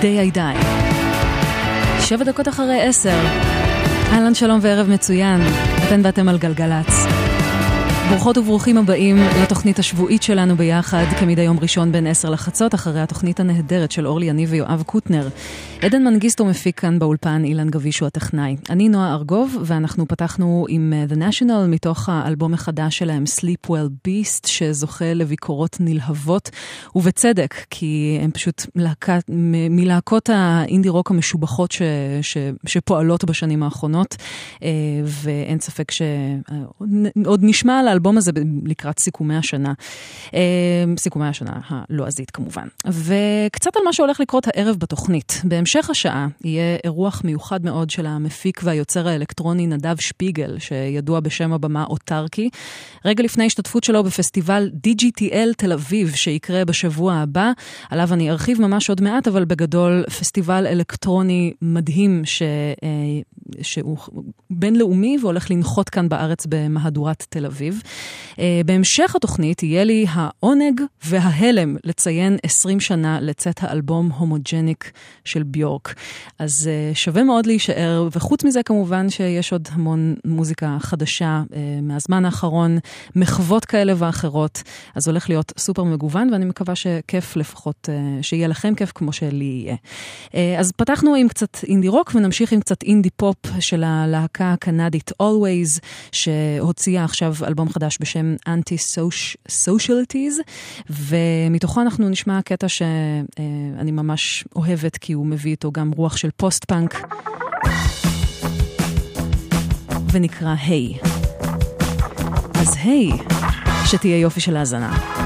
די הידי. שבע דקות אחרי עשר. אהלן שלום וערב מצוין. אתן ואתם על גלגלצ. ברוכות וברוכים הבאים לתוכנית השבועית שלנו ביחד, כמדי יום ראשון בין עשר לחצות, אחרי התוכנית הנהדרת של אורלי יניב ויואב קוטנר. עדן מנגיסטו מפיק כאן באולפן, אילן גביש הוא הטכנאי. אני נועה ארגוב, ואנחנו פתחנו עם uh, The National מתוך האלבום החדש שלהם, Sleep Well Beast, שזוכה לביקורות נלהבות, ובצדק, כי הם פשוט להקה, מלהקות האינדי רוק המשובחות ש, ש, שפועלות בשנים האחרונות, uh, ואין ספק שעוד נשמע על האלבום הזה לקראת סיכומי השנה. סיכומי השנה הלועזית כמובן. וקצת על מה שהולך לקרות הערב בתוכנית. בהמשך השעה יהיה אירוח מיוחד מאוד של המפיק והיוצר האלקטרוני נדב שפיגל, שידוע בשם הבמה אוטרקי, רגע לפני השתתפות שלו בפסטיבל DGTL תל אביב, שיקרה בשבוע הבא, עליו אני ארחיב ממש עוד מעט, אבל בגדול פסטיבל אלקטרוני מדהים, ש... אה, שהוא בינלאומי והולך לנחות כאן בארץ במהדורת תל אביב. אה, בהמשך התוכנית יהיה לי העונג וההלם לציין 20 שנה לצאת האלבום הומוג'ניק של ביורק. אז uh, שווה מאוד להישאר, וחוץ מזה כמובן שיש עוד המון מוזיקה חדשה uh, מהזמן האחרון, מחוות כאלה ואחרות, אז הולך להיות סופר מגוון, ואני מקווה שכיף לפחות, אה, שיהיה לכם כיף כמו שלי יהיה. אז פתחנו עם קצת אינדי רוק ונמשיך עם קצת אינדי פופ של הלהקה הקנדית Alvvays, שהוציאה עכשיו אלבום חדש בשם Antisocialites, ומתוכו אנחנו נשמע קטע שאני ממש אוהבת, כי הוא מביא איתו גם רוח של פוסט-פאנק, ונקרא היי. Hey. אז היי, hey, שתהיה יופי של האזנה.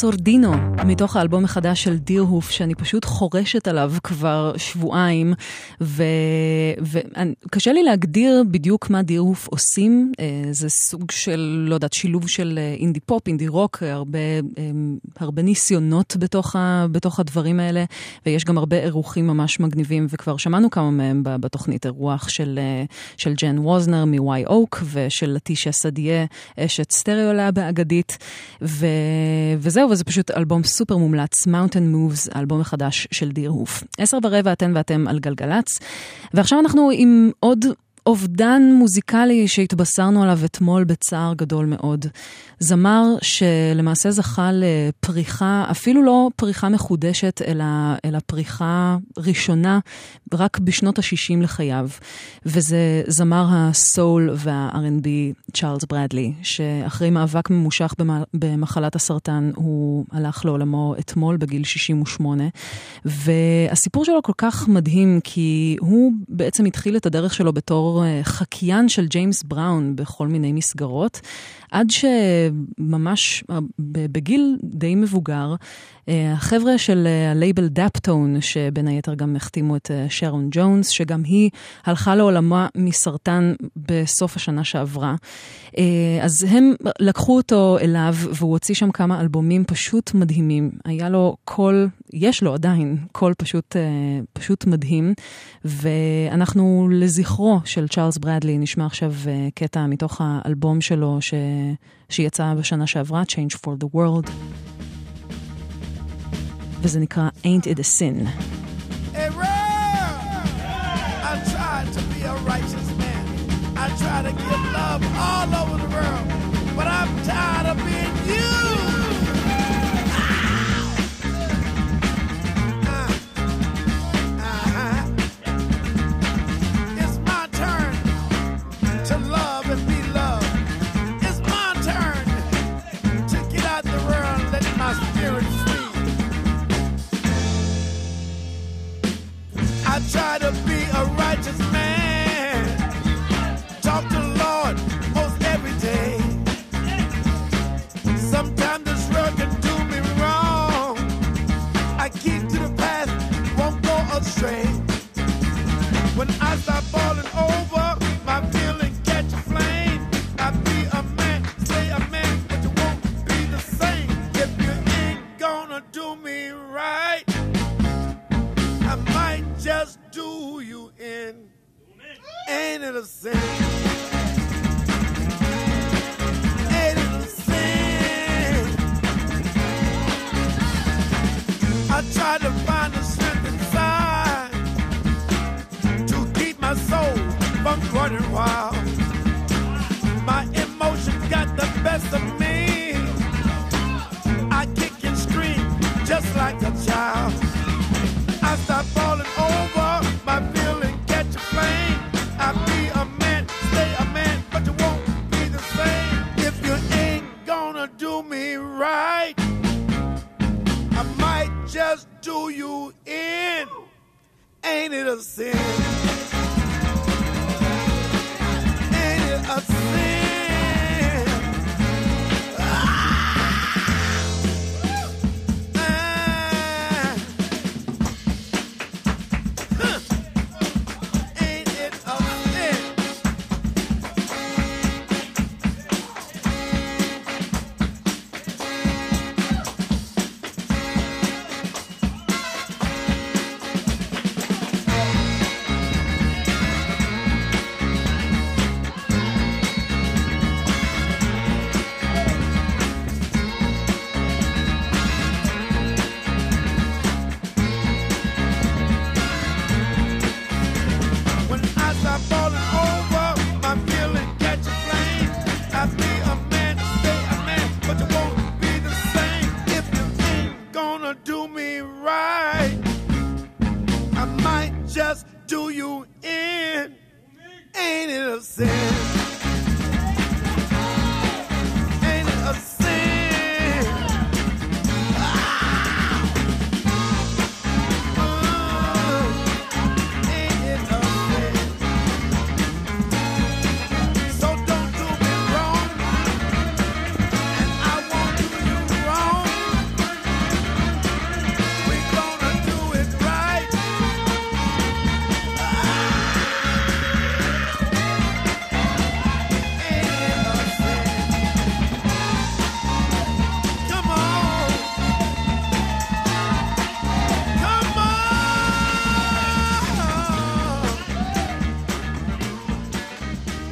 קונסורדינו, מתוך האלבום החדש של דירהוף, שאני פשוט חורשת עליו כבר שבועיים, וקשה לי להגדיר בדיוק מה דירהוף עושים. אה, זה סוג של, לא יודעת, שילוב של אה, אינדי פופ, אינדי רוק, הרבה, אה, הרבה ניסיונות בתוך, ה, בתוך הדברים האלה, ויש גם הרבה אירוחים ממש מגניבים, וכבר שמענו כמה מהם בתוכנית, אירוח של, של ג'ן ווזנר מוואי אוק, ושל לטישה סדיה, אשת Stereolab האגדית, ו... וזהו, וזה פשוט אלבום סופר מומלץ, Mountain Moves, האלבום החדש של Deerhoof. עשר ורבע אתן ואתם על גלגלצ, ועכשיו אנחנו עם עוד אובדן מוזיקלי שהתבשרנו עליו אתמול בצער גדול מאוד. זמר שלמעשה זכה לפריחה, אפילו לא פריחה מחודשת, אלא, אלא פריחה ראשונה רק בשנות ה-60 לחייו. וזה זמר הסול וה-R&B צ'ארלס ברדלי, שאחרי מאבק ממושך במחלת הסרטן, הוא הלך לעולמו אתמול בגיל 68. והסיפור שלו כל כך מדהים, כי הוא בעצם התחיל את הדרך שלו בתור אה, חקיין של ג'יימס בראון בכל מיני מסגרות. עד שממש בגיל די מבוגר, אה, החבר'ה של אה, הלייבל דאפטון, שבין היתר גם החתימו את אה, שרון ג'ונס, שגם היא הלכה לעולמה מסרטן בסוף השנה שעברה. אז הם לקחו אותו אליו, והוא הוציא שם כמה אלבומים פשוט מדהימים. היה לו קול, יש לו עדיין, קול פשוט, פשוט מדהים. ואנחנו לזכרו של צ'ארלס ברדלי נשמע עכשיו קטע מתוך האלבום שלו, ש... שיצא בשנה שעברה, Change for the World. וזה נקרא Ain't It a Sin. all over the world, but I'm tired of being you.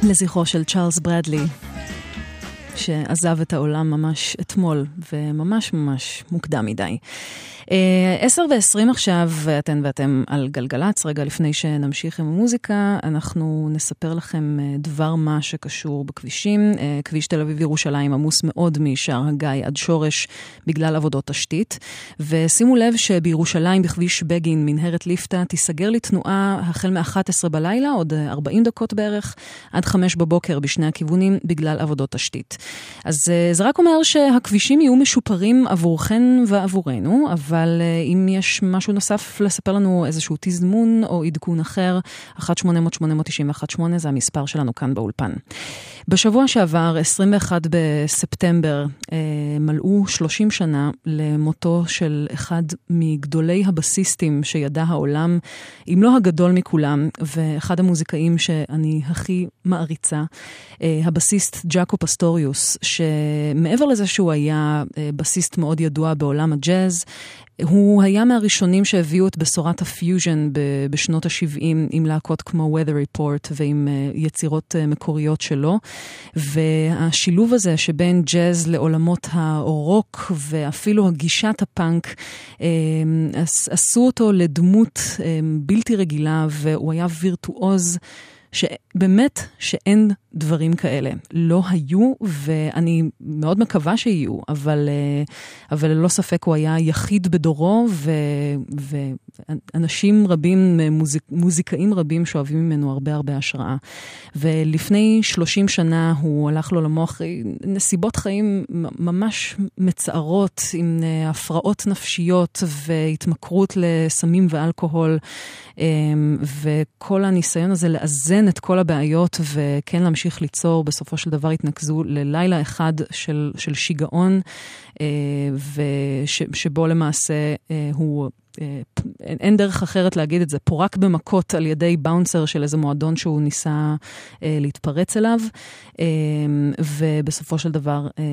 לזכרו של צ'ארלס ברדלי, שעזב את העולם ממש אתמול, וממש ממש מוקדם מדי. אה, עשר ועשרים עכשיו, אתן ואתם על גלגלצ. רגע לפני שנמשיך עם המוזיקה, אנחנו נספר לכם אה, דבר מה שקשור בכבישים. אה, כביש תל אביב-ירושלים עמוס מאוד משער הגיא עד שורש בגלל עבודות תשתית. ושימו לב שבירושלים, בכביש בגין, מנהרת ליפתא, תיסגר לתנועה החל מ-11 בלילה, עוד 40 דקות בערך, עד 5 בבוקר בשני הכיוונים, בגלל עבודות תשתית. אז זה רק אומר שהכבישים יהיו משופרים עבורכן ועבורנו, אבל... אבל אה, אם יש משהו נוסף לספר לנו, איזשהו תזמון או עדכון אחר, 1-800-891-8 זה המספר שלנו כאן באולפן. בשבוע שעבר, 21 בספטמבר, אה, מלאו 30 שנה למותו של אחד מגדולי הבסיסטים שידע העולם, אם לא הגדול מכולם, ואחד המוזיקאים שאני הכי מעריצה, אה, הבסיסט ג'אקו פסטוריוס, שמעבר לזה שהוא היה בסיסט מאוד ידוע בעולם הג'אז, הוא היה מהראשונים שהביאו את בשורת הפיוז'ן בשנות ה-70 עם להקות כמו Weather Report ועם אה, יצירות אה, מקוריות שלו. והשילוב הזה שבין ג'אז לעולמות הרוק ואפילו הגישת הפאנק, אה, עשו אותו לדמות בלתי רגילה והוא היה וירטואוז. שבאמת שאין דברים כאלה. לא היו, ואני מאוד מקווה שיהיו, אבל, אה, אבל ללא ספק הוא היה יחיד בדורו, ו, ואנשים רבים, מוזיק, מוזיקאים רבים שואבים ממנו הרבה הרבה השראה. ולפני 30 שנה הוא הלך לעולמו אחרי נסיבות חיים ממש מצערות, עם אה, הפרעות נפשיות והתמכרות לסמים ואלכוהול, אה, וכל הניסיון הזה לאזן את כל הבעיות וכן להמשיך. להמשיך ליצור, בסופו של דבר התנקזו ללילה אחד של, של שיגעון, אה, שבו למעשה אה, הוא... אה, אין דרך אחרת להגיד את זה, פורק במכות על ידי באונסר של איזה מועדון שהוא ניסה אה, להתפרץ אליו, אה, ובסופו של דבר אה,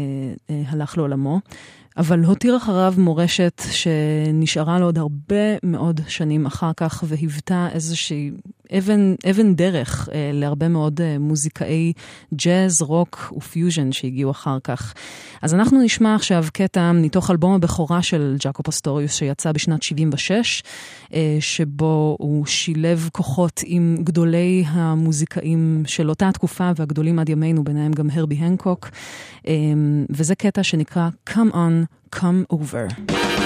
אה, הלך לעולמו. אבל הותיר אחריו מורשת שנשארה לו עוד הרבה מאוד שנים אחר כך, והיוותה איזושהי אבן, אבן דרך אה, להרבה מאוד אה, מוזיקאי ג'אז, רוק ופיוז'ן שהגיעו אחר כך. אז אנחנו נשמע עכשיו קטע מתוך אלבום הבכורה של ג'אקו פסטוריוס שיצא בשנת 76, אה, שבו הוא שילב כוחות עם גדולי המוזיקאים של אותה התקופה והגדולים עד ימינו, ביניהם גם הרבי הנקוק, אה, וזה קטע שנקרא Come On, Come Over.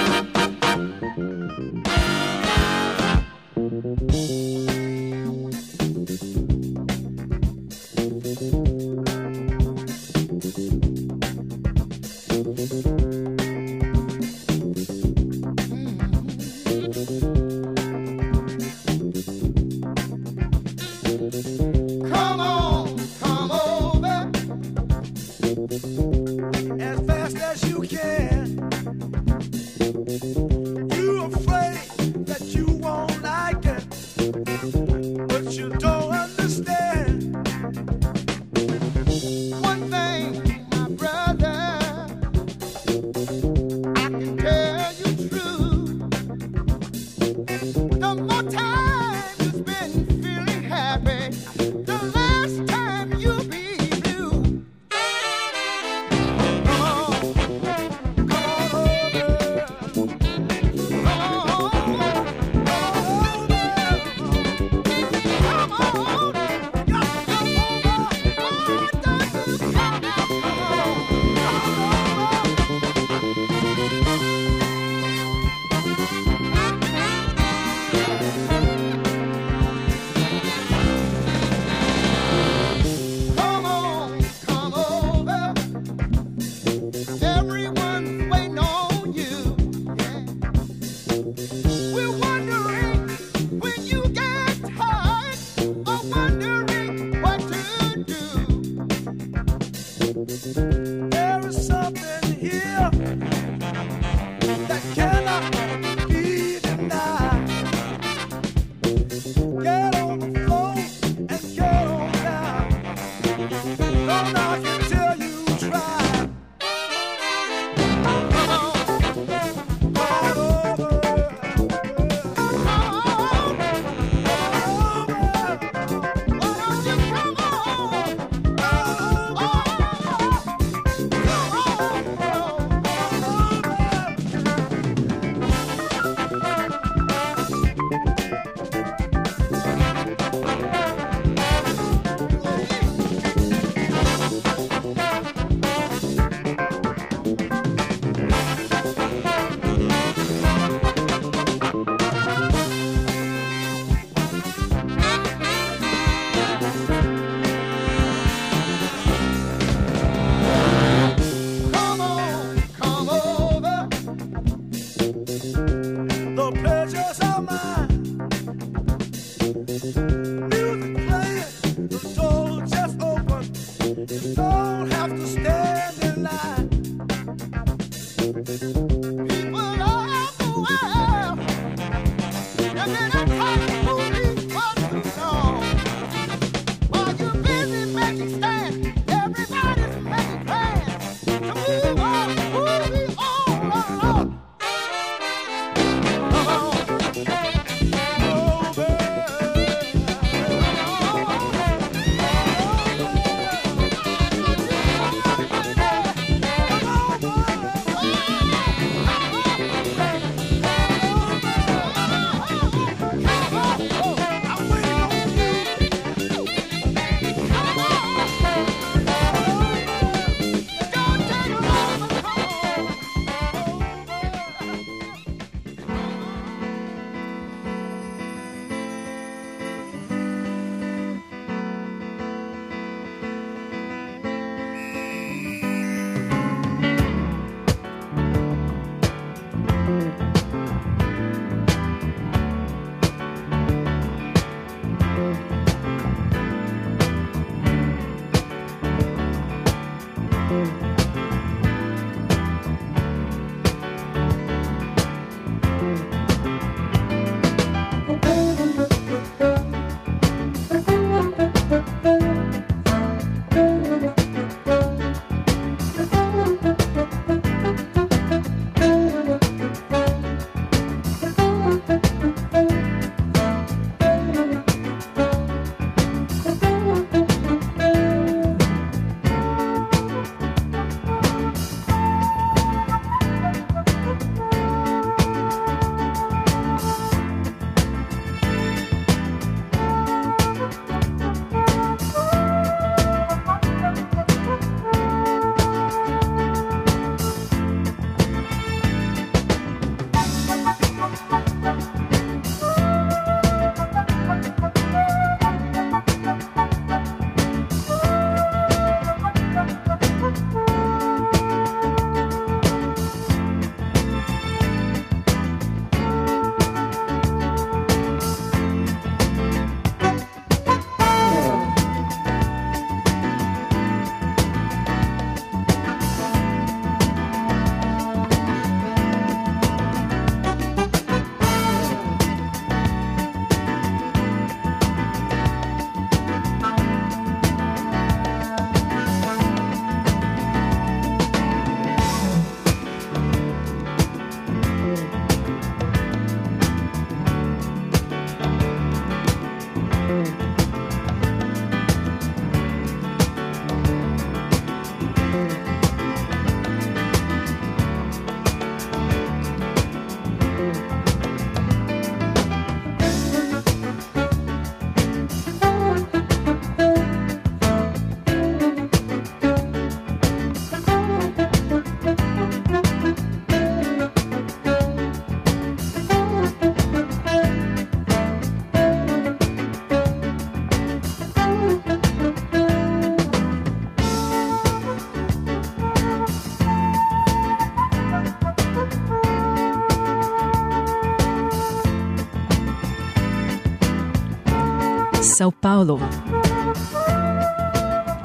פאולו.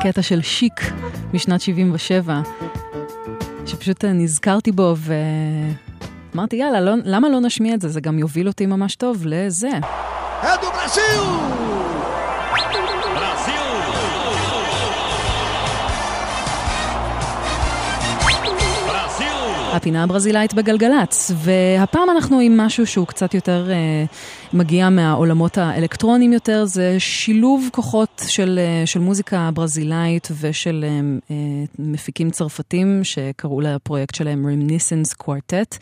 קטע של שיק משנת 77, שפשוט נזכרתי בו ואמרתי, יאללה, לא, למה לא נשמיע את זה? זה גם יוביל אותי ממש טוב לזה. אדו ברסיל! הפינה הברזילאית בגלגלצ, והפעם אנחנו עם משהו שהוא קצת יותר uh, מגיע מהעולמות האלקטרוניים יותר, זה שילוב כוחות של, uh, של מוזיקה ברזילאית ושל uh, uh, מפיקים צרפתים שקראו לפרויקט שלהם Reminiscence Quartet.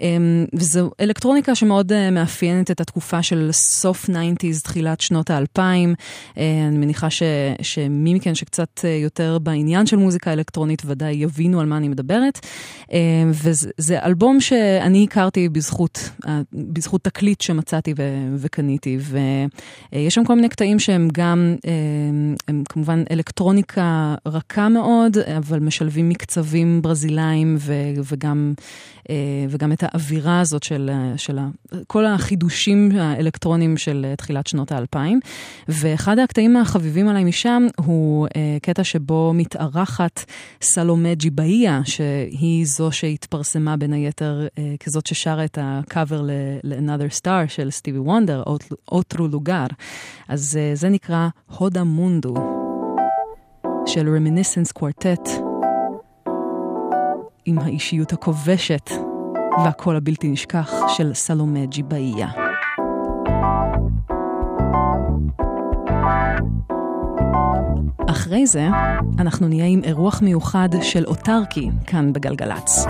אמ, וזו אלקטרוניקה שמאוד אה, מאפיינת את התקופה של סוף 90's, תחילת שנות האלפיים. אה, אני מניחה ש, שמי מכן שקצת אה, יותר בעניין של מוזיקה אלקטרונית ודאי יבינו על מה אני מדברת. וזה אלבום שאני הכרתי בזכות, בזכות תקליט שמצאתי ו, וקניתי, ויש שם כל מיני קטעים שהם גם, הם כמובן אלקטרוניקה רכה מאוד, אבל משלבים מקצבים ברזילאים וגם, וגם את האווירה הזאת של, של כל החידושים האלקטרוניים של תחילת שנות האלפיים. ואחד הקטעים החביבים עליי משם הוא אה, קטע שבו מתארחת סלומה ג'יבאיה, שהיא זו שהתפרסמה בין היתר אה, כזאת ששרה את הקאבר ל-Another Star של סטיבי וונדר, אוטרו לוגר. אז אה, זה נקרא הודה מונדו של Reminiscence Quartet. עם האישיות הכובשת והקול הבלתי נשכח של סלומה ג'יבאיה. אחרי זה, אנחנו נהיה עם אירוח מיוחד של אוטרקי כאן בגלגלצ.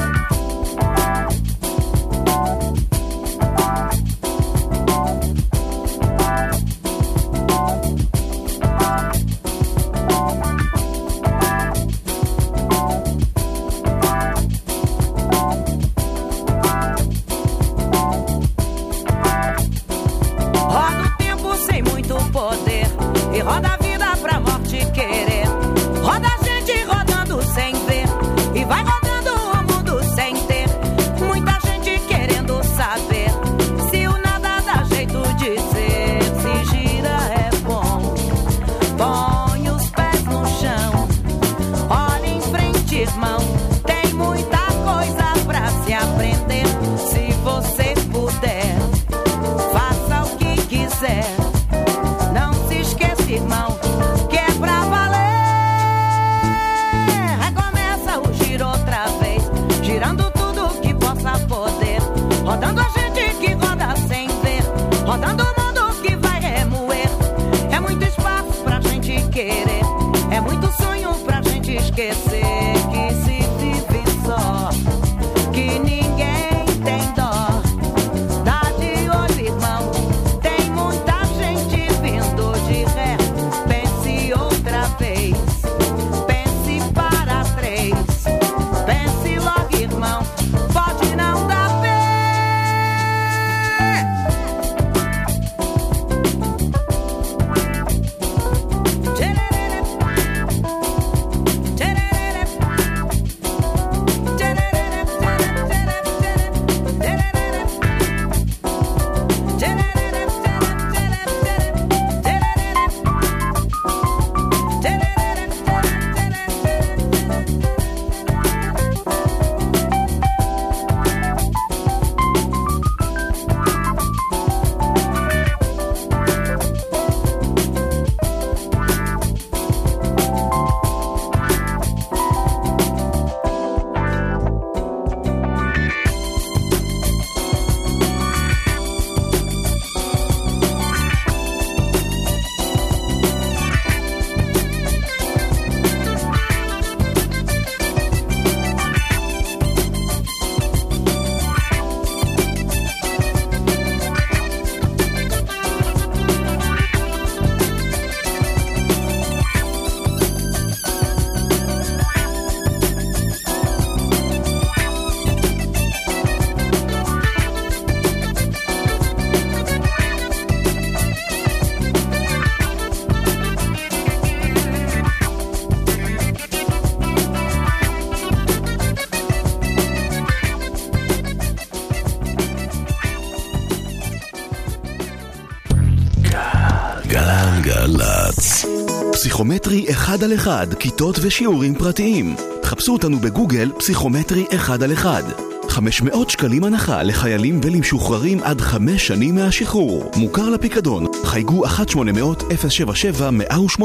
גלגלצ. פסיכומטרי אחד על אחד, כיתות ושיעורים פרטיים. חפשו אותנו בגוגל פסיכומטרי אחד על אחד. 500 שקלים הנחה לחיילים ולמשוחררים עד חמש שנים מהשחרור. מוכר לפיקדון, חייגו 1-800-077-180.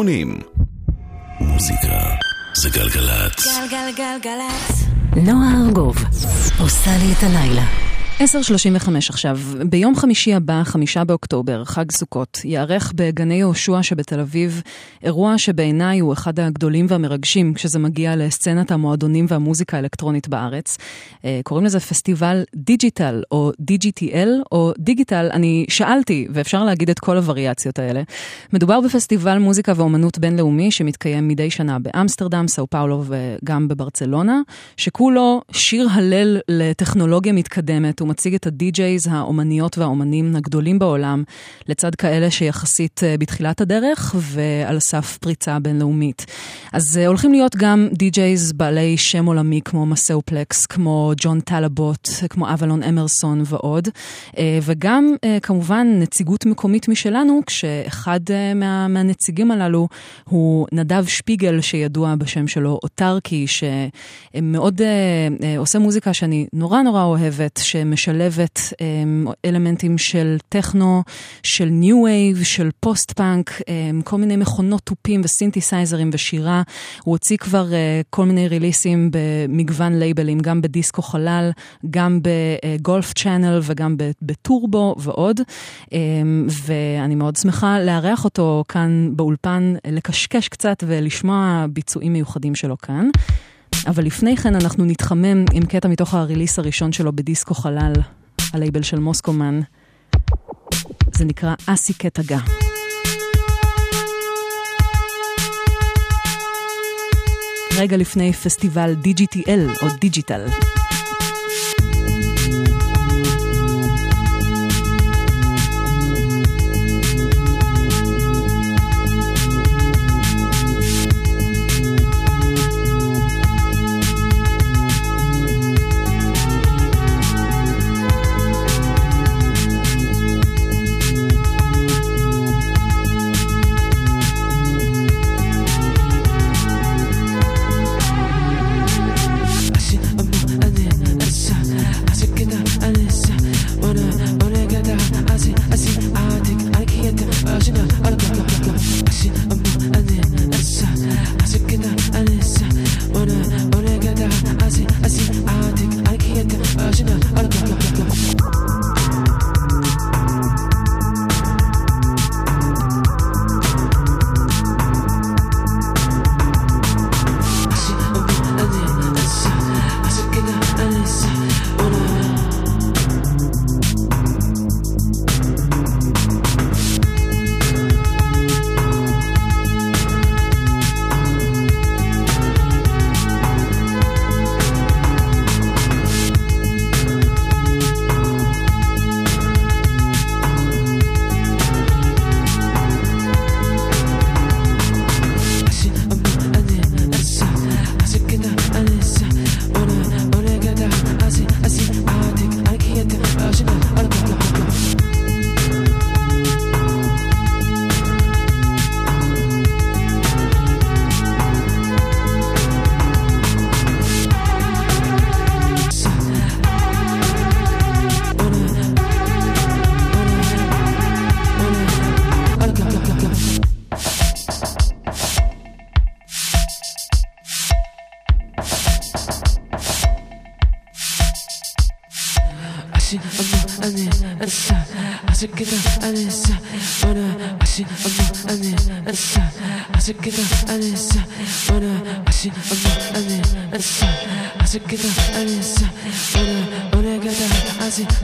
מוזיקה זה גלגלצ. גלגלגלגלצ. נועה ארגוב עושה לי את הלילה. 10.35 עכשיו, ביום חמישי הבא, חמישה באוקטובר, חג סוכות, ייערך בגני יהושע שבתל אביב אירוע שבעיניי הוא אחד הגדולים והמרגשים כשזה מגיע לסצנת המועדונים והמוזיקה האלקטרונית בארץ. אה, קוראים לזה פסטיבל דיג'יטל או דיג'יטל או דיגיטל, אני שאלתי, ואפשר להגיד את כל הווריאציות האלה. מדובר בפסטיבל מוזיקה ואומנות בינלאומי שמתקיים מדי שנה באמסטרדם, סאו פאולו וגם בברצלונה, שכולו שיר הלל לטכנולוגיה מתקדמת. מציג את הדי-ג'ייז, האומניות והאומנים הגדולים בעולם, לצד כאלה שיחסית אה, בתחילת הדרך ועל סף פריצה בינלאומית. אז אה, הולכים להיות גם די-ג'ייז בעלי שם עולמי כמו מסאופלקס, כמו ג'ון טלבוט, כמו אבלון אמרסון ועוד, אה, וגם כמובן נציגות מקומית משלנו, כשאחד מה, מהנציגים הללו הוא נדב שפיגל, שידוע בשם שלו אוטרקי, שמאוד עושה מוזיקה שאני נורא נורא אוהבת, שמש... משלבת אמ, אלמנטים של טכנו, של ניו וייב, של פוסט פאנק, אמ, כל מיני מכונות תופים וסינתסייזרים ושירה. הוא הוציא כבר אה, כל מיני ריליסים במגוון לייבלים, גם בדיסקו חלל, גם ב Golf Channel וגם בטורבו ועוד. אמ, ואני מאוד שמחה לארח אותו כאן באולפן, לקשקש קצת ולשמוע ביצועים מיוחדים שלו כאן. אבל לפני כן אנחנו נתחמם עם קטע מתוך ה release הראשון שלו בדיסקו חלל, הלייבל של מוסקומן. זה נקרא אסי קטע גה. רגע לפני פסטיבל DGTL או דיג'יטל.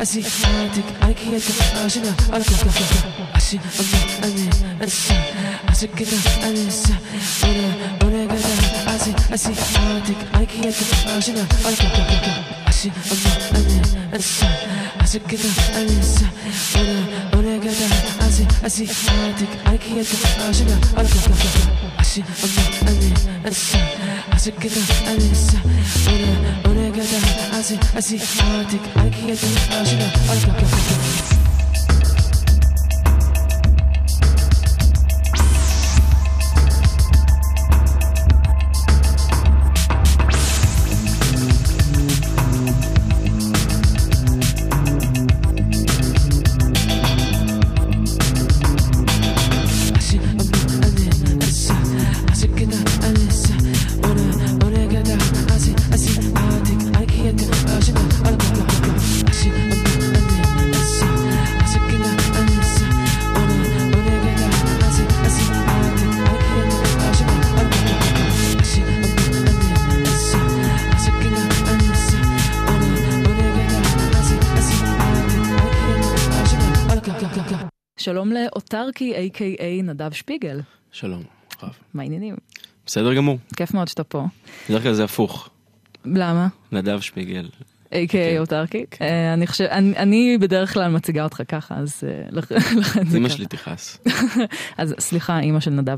أسي أسمعتك أكيد عشان ألقى عشان أما أنا أنسى عشان كده أنا لسه أنا أنا كده أسي أسي أسمعتك أكيد عشان ألقى عشان أما أنا أنسى عشان كده أنا لسه أنا أنا كده أسي أسي أسمعتك أكيد عشان ألقى عشان أما أنا أنسى عشان كده أنا لسه I see así, I así, así, así, así, así, así, así, así, así, así, así, así, así, así, שלום לאוטרקי, a.k.a נדב שפיגל. שלום, רב. מה העניינים? בסדר גמור. כיף מאוד שאתה פה. בדרך כלל זה הפוך. למה? נדב שפיגל. a.k.a אוטרקי. אה, אני חושב, אני- בדרך כלל מציגה אותך ככה, אז אה, לכ- לכן זה אמא ככה. שלי תכעס. אז סליחה, אימא של נדב.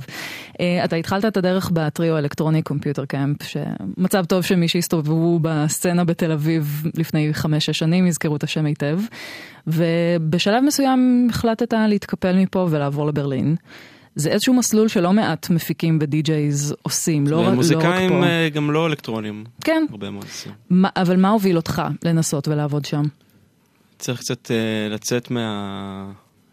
אה, אתה התחלת את הדרך בטריו האלקטרוני קומפיוטר קמפ, שמצב טוב שמי שהסתובבו בסצנה בתל אביב לפני חמש-שש שנים יזכרו את השם היטב. ובשלב מסוים החלטת להתקפל מפה ולעבור לברלין. זה איזשהו מסלול שלא מעט מפיקים ודי-ג'ייז עושים, לא, רק- לא רק מוזיקאים פה. אה, גם לא אלקטרונים. כן, הרבה מאוד עושים. מה- אבל מה הוביל אותך לנסות ולעבוד שם? צריך קצת אה, לצאת מה...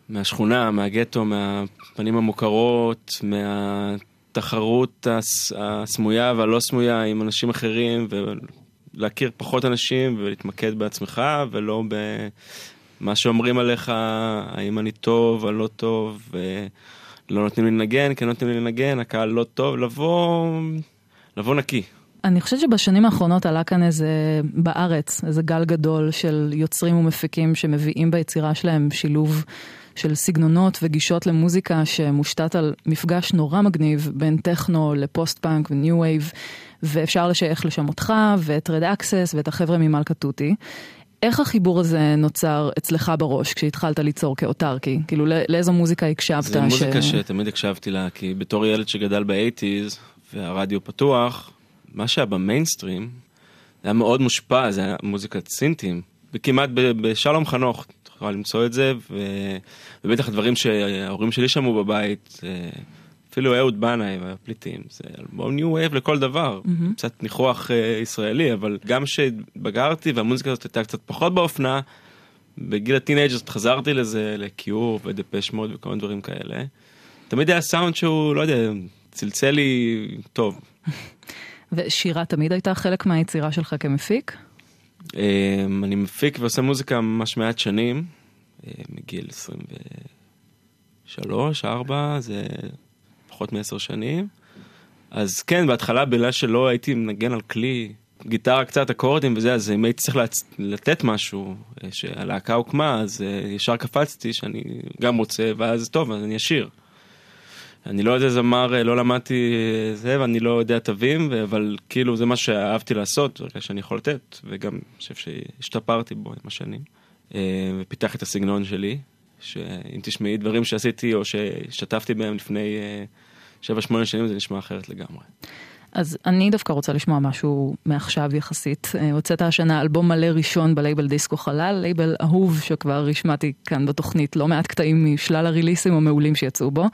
מהשכונה, מהגטו, מהפנים המוכרות, מהתחרות הס... הסמויה והלא סמויה עם אנשים אחרים, ולהכיר פחות אנשים ולהתמקד בעצמך, ולא במה שאומרים עליך, האם אני טוב או לא טוב, ולא נותנים לי לנגן, כן נותנים לי לנגן, הקהל לא טוב, לבוא, לבוא נקי. אני חושבת שבשנים האחרונות עלה כאן איזה, בארץ, איזה גל גדול של יוצרים ומפיקים שמביאים ביצירה שלהם שילוב של סגנונות וגישות למוזיקה שמושתת על מפגש נורא מגניב בין טכנו לפוסט פאנק וניו וייב, ואפשר לשייך לשם אותך ואת Red Axes ואת החבר'ה ממלכה תותי. איך החיבור הזה נוצר אצלך בראש כשהתחלת ליצור כאוטרקי? כאילו לא- לאיזו מוזיקה הקשבת? זה מוזיקה שתמיד הקשבתי לה, כי בתור ילד שגדל באייטיז והרדיו פתוח, מה שהיה במיינסטרים, זה היה מאוד מושפע, זה היה מוזיקת סינטים, וכמעט בשלום חנוך, את יכולה למצוא את זה, ו... ובטח הדברים שההורים שלי שמעו בבית, אה, אפילו אהוד בנאי והפליטים, זה אלבום ניו וייב לכל דבר, קצת ניחוח אה, ישראלי, אבל גם כשבגרתי והמוזיקה הזאת הייתה קצת פחות באופנה, בגיל ה teenagers חזרתי לזה, לקיור ודפש מוד וכל מיני דברים כאלה. תמיד היה סאונד שהוא, לא יודע, צלצל לי טוב. ושירה תמיד הייתה חלק מהיצירה שלך כמפיק? אמ, אני מפיק ועושה מוזיקה ממש מעט שנים, אה, מגיל 23, 4, זה פחות מעשר שנים. אז כן, בהתחלה בגלל שלא הייתי מנגן על כלי, גיטרה קצת אקורדים וזה, אז אם הייתי צריך לצ... לתת משהו, אה, שהלהקה הוקמה, אז אה, ישר קפצתי שאני גם רוצה, ואז טוב, אז אני אשיר. אני לא יודע זמר, אה, לא למדתי זה, ואני לא יודע תווים, אבל כאילו זה מה שאהבתי לעשות, ברגע שאני יכול לתת, וגם אני חושב שהשתפרתי בו עם השנים. ופיתחתי את הסגנון שלי, שאם תשמעי דברים שעשיתי או שהשתתפתי בהם לפני 7-8 שנים, זה נשמע אחרת לגמרי. אז אני דווקא רוצה לשמוע משהו מעכשיו יחסית. אה, הוצאת השנה אלבום מלא ראשון בלייבל דיסקו חלל, לייבל אהוב שכבר השמעתי כאן בתוכנית לא מעט קטעים משלל הריליסים המעולים שיצאו בו.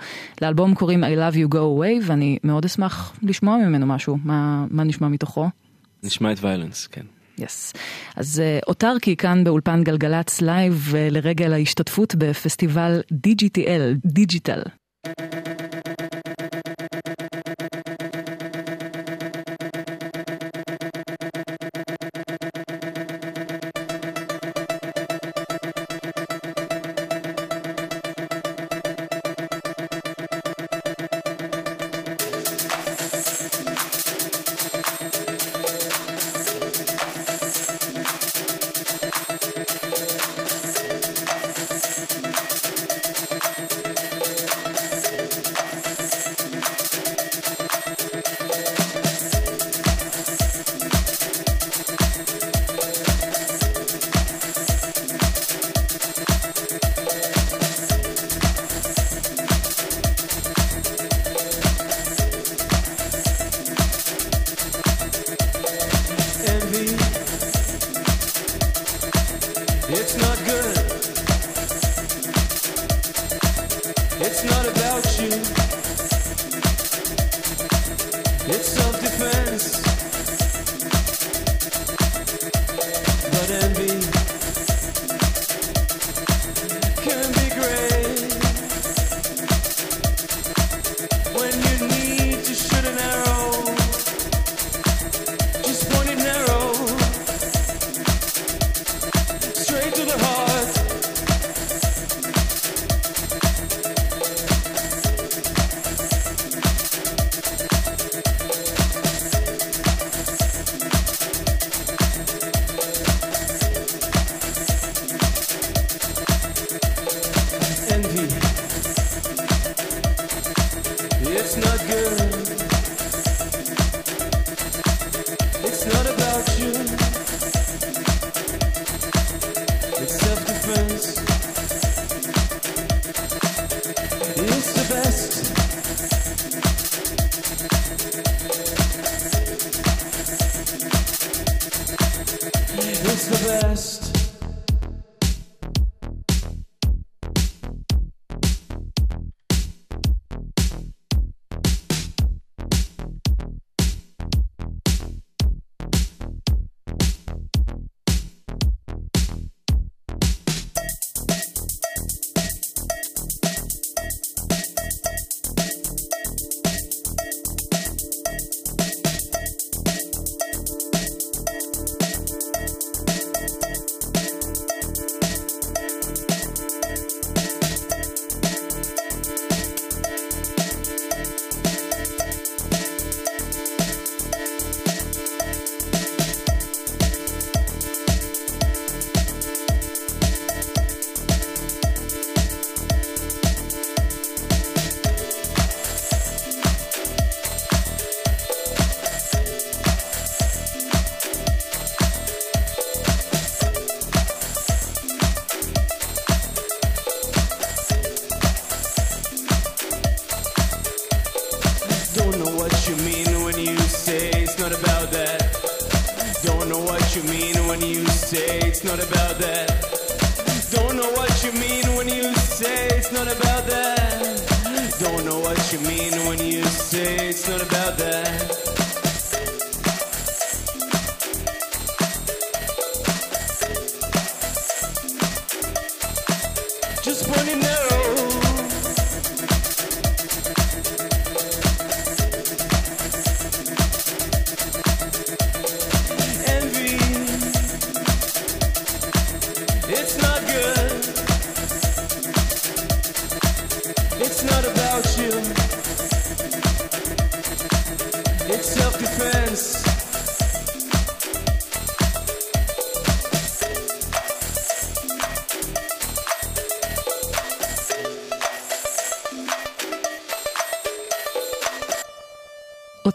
לאלבום קוראים I Love You Go Away ואני מאוד אשמח לשמוע ממנו משהו. מה, מה נשמע מתוכו? נשמע את Violence, כן. Yes. Yes. אז אה, אוטרקי כאן באולפן גלגלצ live אה, לרגל ההשתתפות בפסטיבל DGTL, דיג'יטל.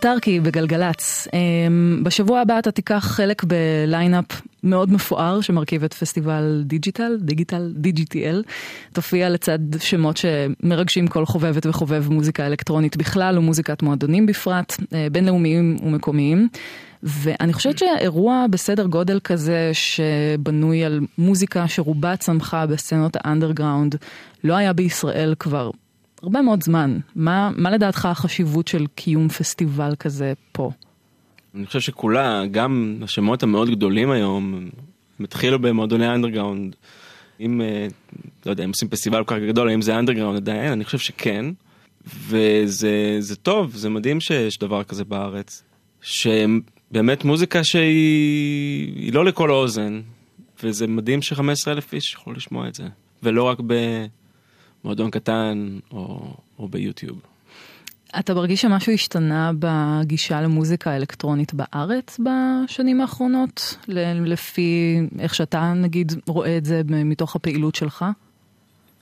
אוטרקי בגלגלצ. אמ, בשבוע הבא אתה תיקח חלק בליינאפ מאוד מפואר שמרכיב את פסטיבל דיג'יטל, דיגיטל, דיג'יטל. תופיע לצד שמות שמרגשים כל חובבת וחובב מוזיקה אלקטרונית בכלל ומוזיקת מועדונים בפרט, אה, בינלאומיים ומקומיים. ואני חושבת שאירוע בסדר גודל כזה שבנוי על מוזיקה שרובה צמחה בסצנות האנדרגראונד לא היה בישראל כבר הרבה מאוד זמן. מה, מה לדעתך החשיבות של קיום פסטיבל כזה פה? אני חושב שכולם, גם השמות המאוד גדולים היום, הם התחילו במועדוני אנדרגראונד. אם, אה, לא יודע, אם עושים פסטיבל כל כך גדול, האם זה אנדרגראונד עדיין? אני חושב שכן. וזה זה טוב, זה מדהים שיש דבר כזה בארץ. שבאמת מוזיקה שהיא היא לא לכל האוזן, וזה מדהים ש-15 אלף איש יכולו לשמוע את זה. ולא רק במועדון קטן או, או ביוטיוב. אתה מרגיש שמשהו השתנה בגישה למוזיקה אלקטרונית בארץ בשנים האחרונות? לפי איך שאתה נגיד רואה את זה מתוך הפעילות שלך?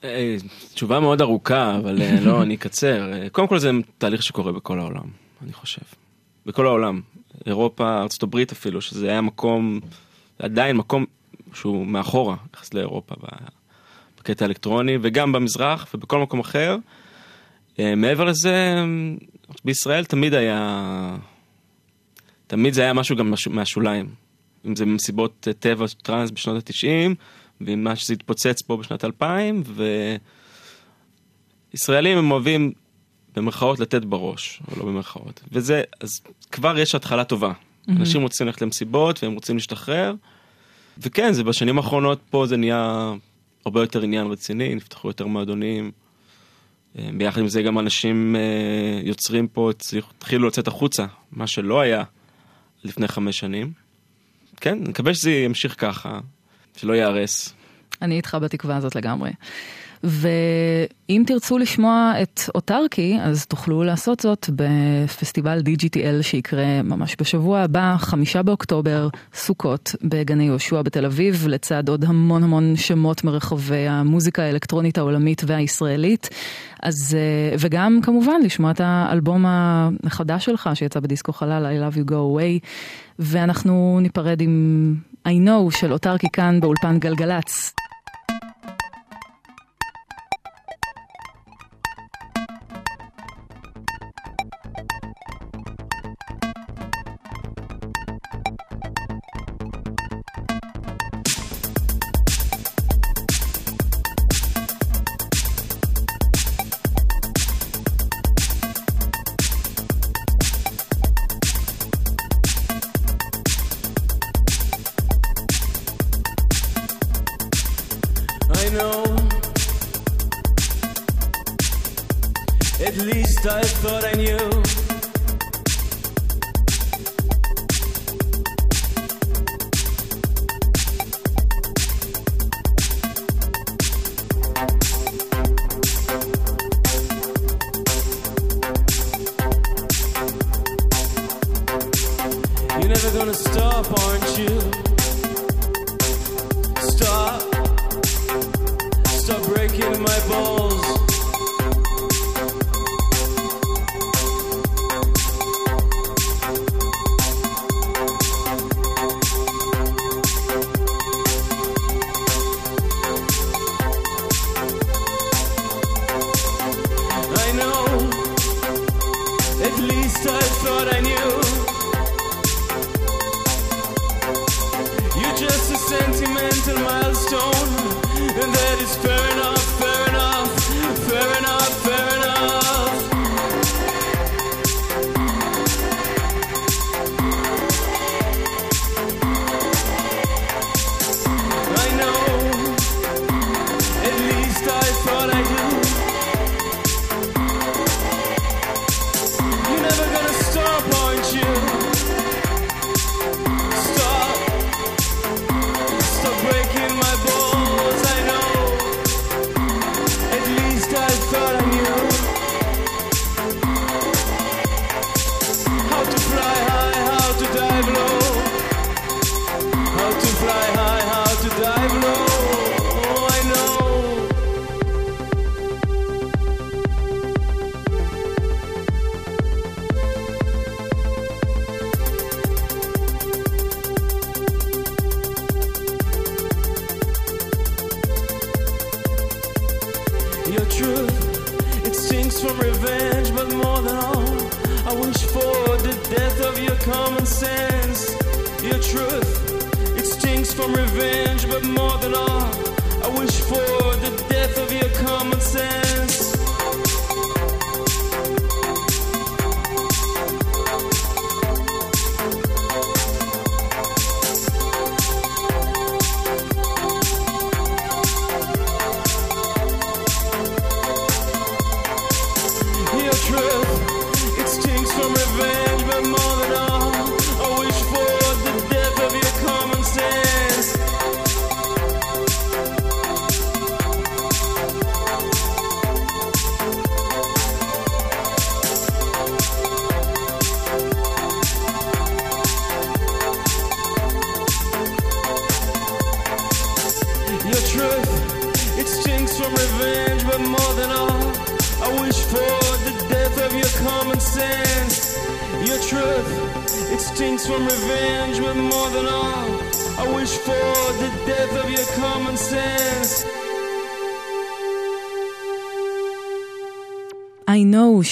אה, תשובה מאוד ארוכה, אבל אה, לא, אני אקצר. אה, קודם כל זה תהליך שקורה בכל העולם, אני חושב. בכל העולם. אירופה, הברית אפילו, שזה היה מקום, עדיין מקום שהוא מאחורה, יחס לאירופה בקטע האלקטרוני, וגם במזרח ובכל מקום אחר. מעבר לזה, בישראל תמיד היה, תמיד זה היה משהו גם מהשוליים. אם זה מסיבות טבע טראנס בשנות התשעים, ומה שזה התפוצץ פה בשנת 2000, וישראלים הם אוהבים במרכאות לתת בראש, או לא במרכאות. וזה, אז כבר יש התחלה טובה. Mm-hmm. אנשים רוצים ללכת למסיבות והם רוצים להשתחרר. וכן, זה בשנים האחרונות פה זה נהיה הרבה יותר עניין רציני, נפתחו יותר מועדונים. ביחד עם זה גם אנשים יוצרים פה התחילו לצאת החוצה, מה שלא היה לפני חמש שנים. כן, אני מקווה שזה ימשיך ככה, שלא ייהרס. אני איתך בתקווה הזאת לגמרי. ואם תרצו לשמוע את אוטרקי, אז תוכלו לעשות זאת בפסטיבל DGTL שיקרה ממש בשבוע הבא, חמישה באוקטובר, סוכות, בגני יהושע בתל אביב, לצד עוד המון המון שמות מרחבי המוזיקה האלקטרונית העולמית והישראלית. אז, אה, וגם כמובן לשמוע את האלבום החדש שלך שיצא בדיסקו חלל, I Love You Go Away, ואנחנו ניפרד עם I Know של אוטרקי כאן באולפן גלגלצ.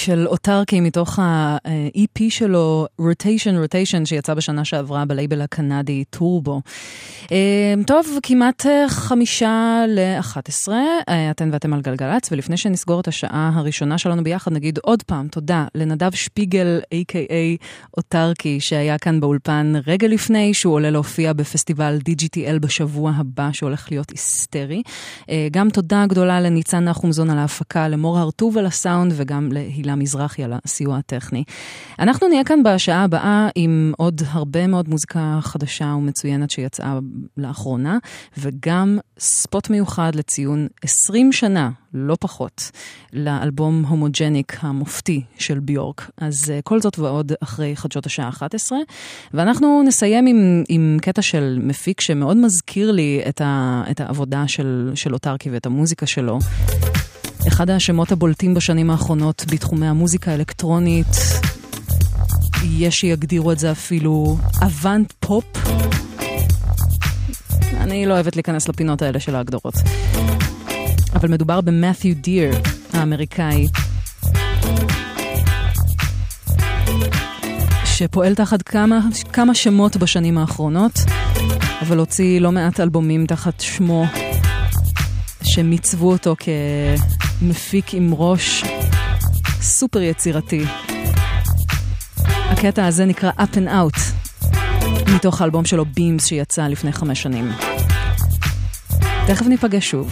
של אוטרקי מתוך ה-EP שלו, Rotation Rotation, שיצא בשנה שעברה בלייבל הקנדי טורבו. אמ, טוב, כמעט אה, חמישה לאחת עשרה, אה, אתן ואתם על גלגלצ, ולפני שנסגור את השעה הראשונה שלנו ביחד, נגיד עוד פעם תודה לנדב שפיגל, a.k.a. אוטרקי, שהיה כאן באולפן רגע לפני שהוא עולה להופיע בפסטיבל DGTL בשבוע הבא, שהולך להיות היסטרי. אה, גם תודה גדולה לניצן נחומזון על ההפקה, למור הרטוב על הסאונד, וגם... להילה מזרחי על הסיוע הטכני. אנחנו נהיה כאן בשעה הבאה עם עוד הרבה מאוד מוזיקה חדשה ומצוינת שיצאה לאחרונה, וגם ספוט מיוחד לציון 20 שנה, לא פחות, לאלבום הומוג'ניק המופתי של ביורק. אז uh, כל זאת ועוד אחרי חדשות השעה 11, ואנחנו נסיים עם, עם קטע של מפיק שמאוד מזכיר לי את, ה, את העבודה של, של אוטרקי ואת המוזיקה שלו. אחד השמות הבולטים בשנים האחרונות בתחומי המוזיקה האלקטרונית, יש שיגדירו את זה אפילו אבנט פופ. אני לא אוהבת להיכנס לפינות האלה של ההגדרות. אבל מדובר במת'יו דיר האמריקאי, שפועל תחת כמה, כמה שמות בשנים האחרונות, אבל הוציא לא מעט אלבומים תחת שמו, שמיצבו אותו כמפיק עם ראש סופר יצירתי. הקטע הזה נקרא Up and Out, מתוך האלבום שלו Beams שיצא לפני חמש שנים. תכף ניפגש שוב.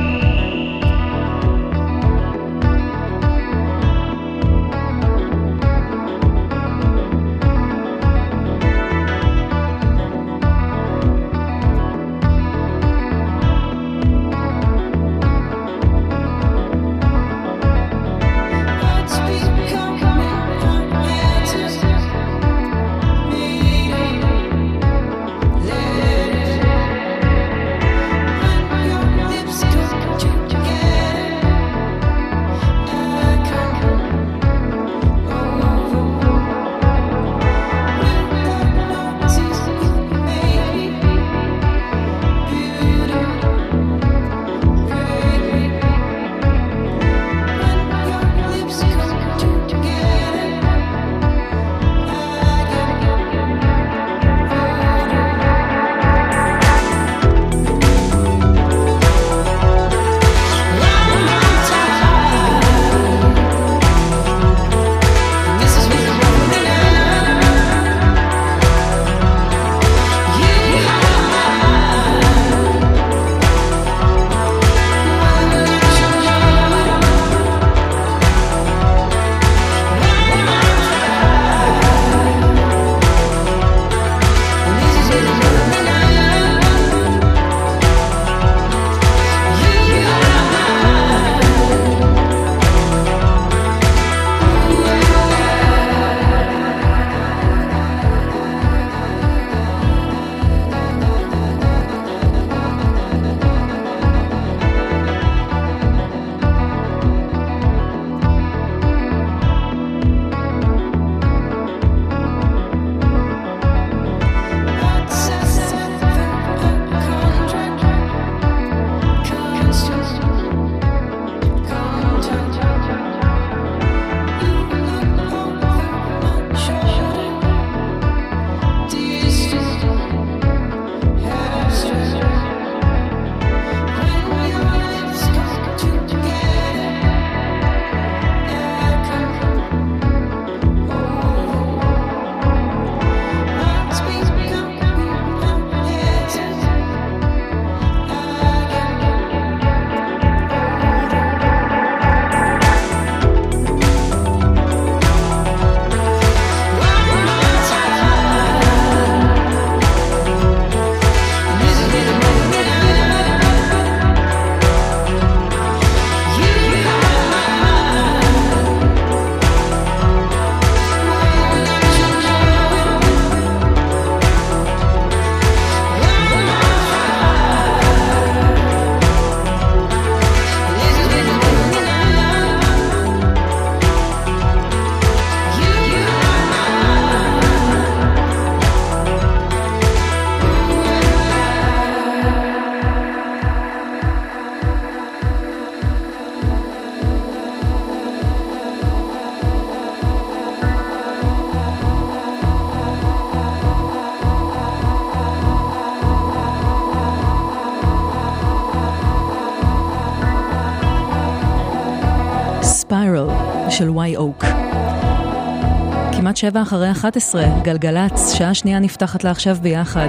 של וואי אוק. כמעט שבע אחרי 11, גלגלצ, שעה שנייה נפתחת לה עכשיו ביחד.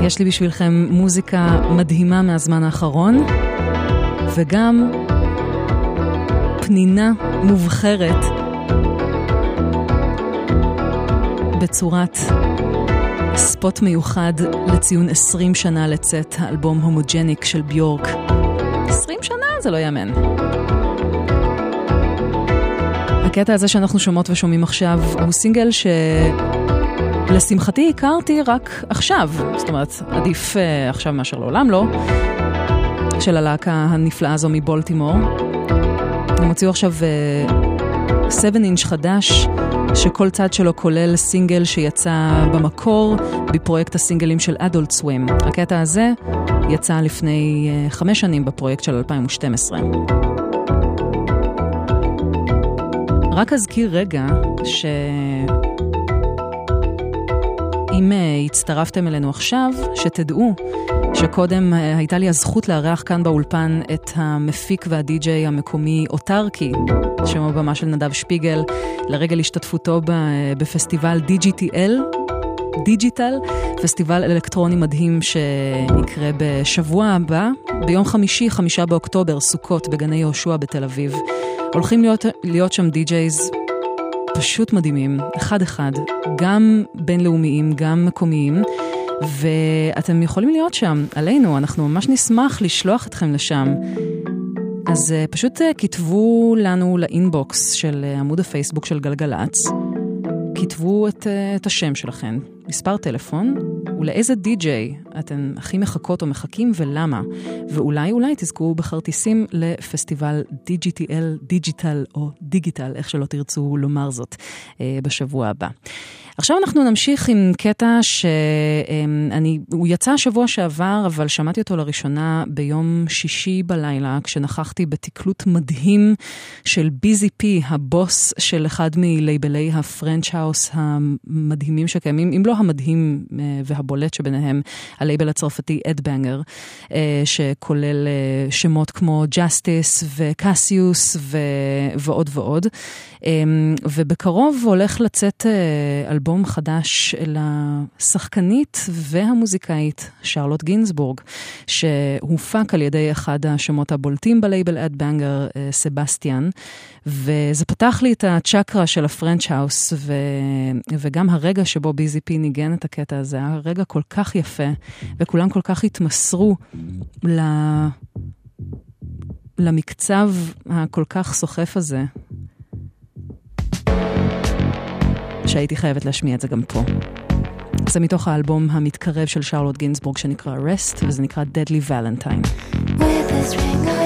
יש לי בשבילכם מוזיקה מדהימה מהזמן האחרון, וגם פנינה מובחרת בצורת ספוט מיוחד לציון 20 שנה לצאת האלבום הומוג'ניק של ביורק. 20 שנה? זה לא יאמן. הקטע הזה שאנחנו שומעות ושומעים עכשיו הוא סינגל שלשמחתי הכרתי רק עכשיו, זאת אומרת, עדיף uh, עכשיו מאשר לעולם לא, של הלהקה הנפלאה הזו מבולטימור. הם הוציאו עכשיו 7 uh, אינץ' חדש, שכל צד שלו כולל סינגל שיצא במקור בפרויקט הסינגלים של אדולט סווים. הקטע הזה יצא לפני uh, חמש שנים בפרויקט של 2012. רק אזכיר רגע ש... אם uh, הצטרפתם אלינו עכשיו, שתדעו שקודם uh, הייתה לי הזכות לארח כאן באולפן את המפיק והדי-ג'יי המקומי אוטרקי, שם הבמה של נדב שפיגל, לרגל השתתפותו בפסטיבל DGTL, דיג'יטל, פסטיבל אלקטרוני מדהים שיקרה בשבוע הבא, ביום חמישי, חמישה באוקטובר, סוכות בגני יהושע בתל אביב. הולכים להיות, להיות שם DJs פשוט מדהימים, אחד-אחד, גם בינלאומיים, גם מקומיים, ואתם יכולים להיות שם, עלינו, אנחנו ממש נשמח לשלוח אתכם לשם. אז אה, פשוט אה, כתבו לנו לאינבוקס של אה, עמוד הפייסבוק של גלגלצ, כתבו את, את השם שלכם, מספר טלפון, ולאיזה די-ג'יי אתן הכי מחכות או מחכים ולמה. ואולי אולי תזכו בכרטיסים לפסטיבל דיג'יטל, דיג'יטל או דיגיטל, איך שלא תרצו לומר זאת, אה, בשבוע הבא. עכשיו אנחנו נמשיך עם קטע שאני, הוא יצא השבוע שעבר, אבל שמעתי אותו לראשונה ביום שישי בלילה, כשנכחתי בתקלוט מדהים של Busy P, הבוס של אחד מלייבלי ה French House המדהימים שקיימים, אם לא המדהים אה, והבולט שביניהם, הלייבל הצרפתי Ed Banger, אה, שכולל אה, שמות כמו Justice ו Cassius ועוד ועוד. ובקרוב הולך לצאת אלבום חדש לשחקנית והמוזיקאית שרלוט גינזבורג, שהופק על ידי אחד השמות הבולטים בלייבל Ed Banger, סבסטיאן, וזה פתח לי את הצ'קרה של ה French House, וגם הרגע שבו Busy P ניגן את הקטע הזה היה רגע כל כך יפה, וכולם כל כך התמסרו ל... למקצב הכל כך סוחף הזה, שהייתי חייבת להשמיע את זה גם פה. זה מתוך האלבום המתקרב של שרלוט גינסבורג שנקרא Rest, וזה נקרא Deadly Valentine. Embody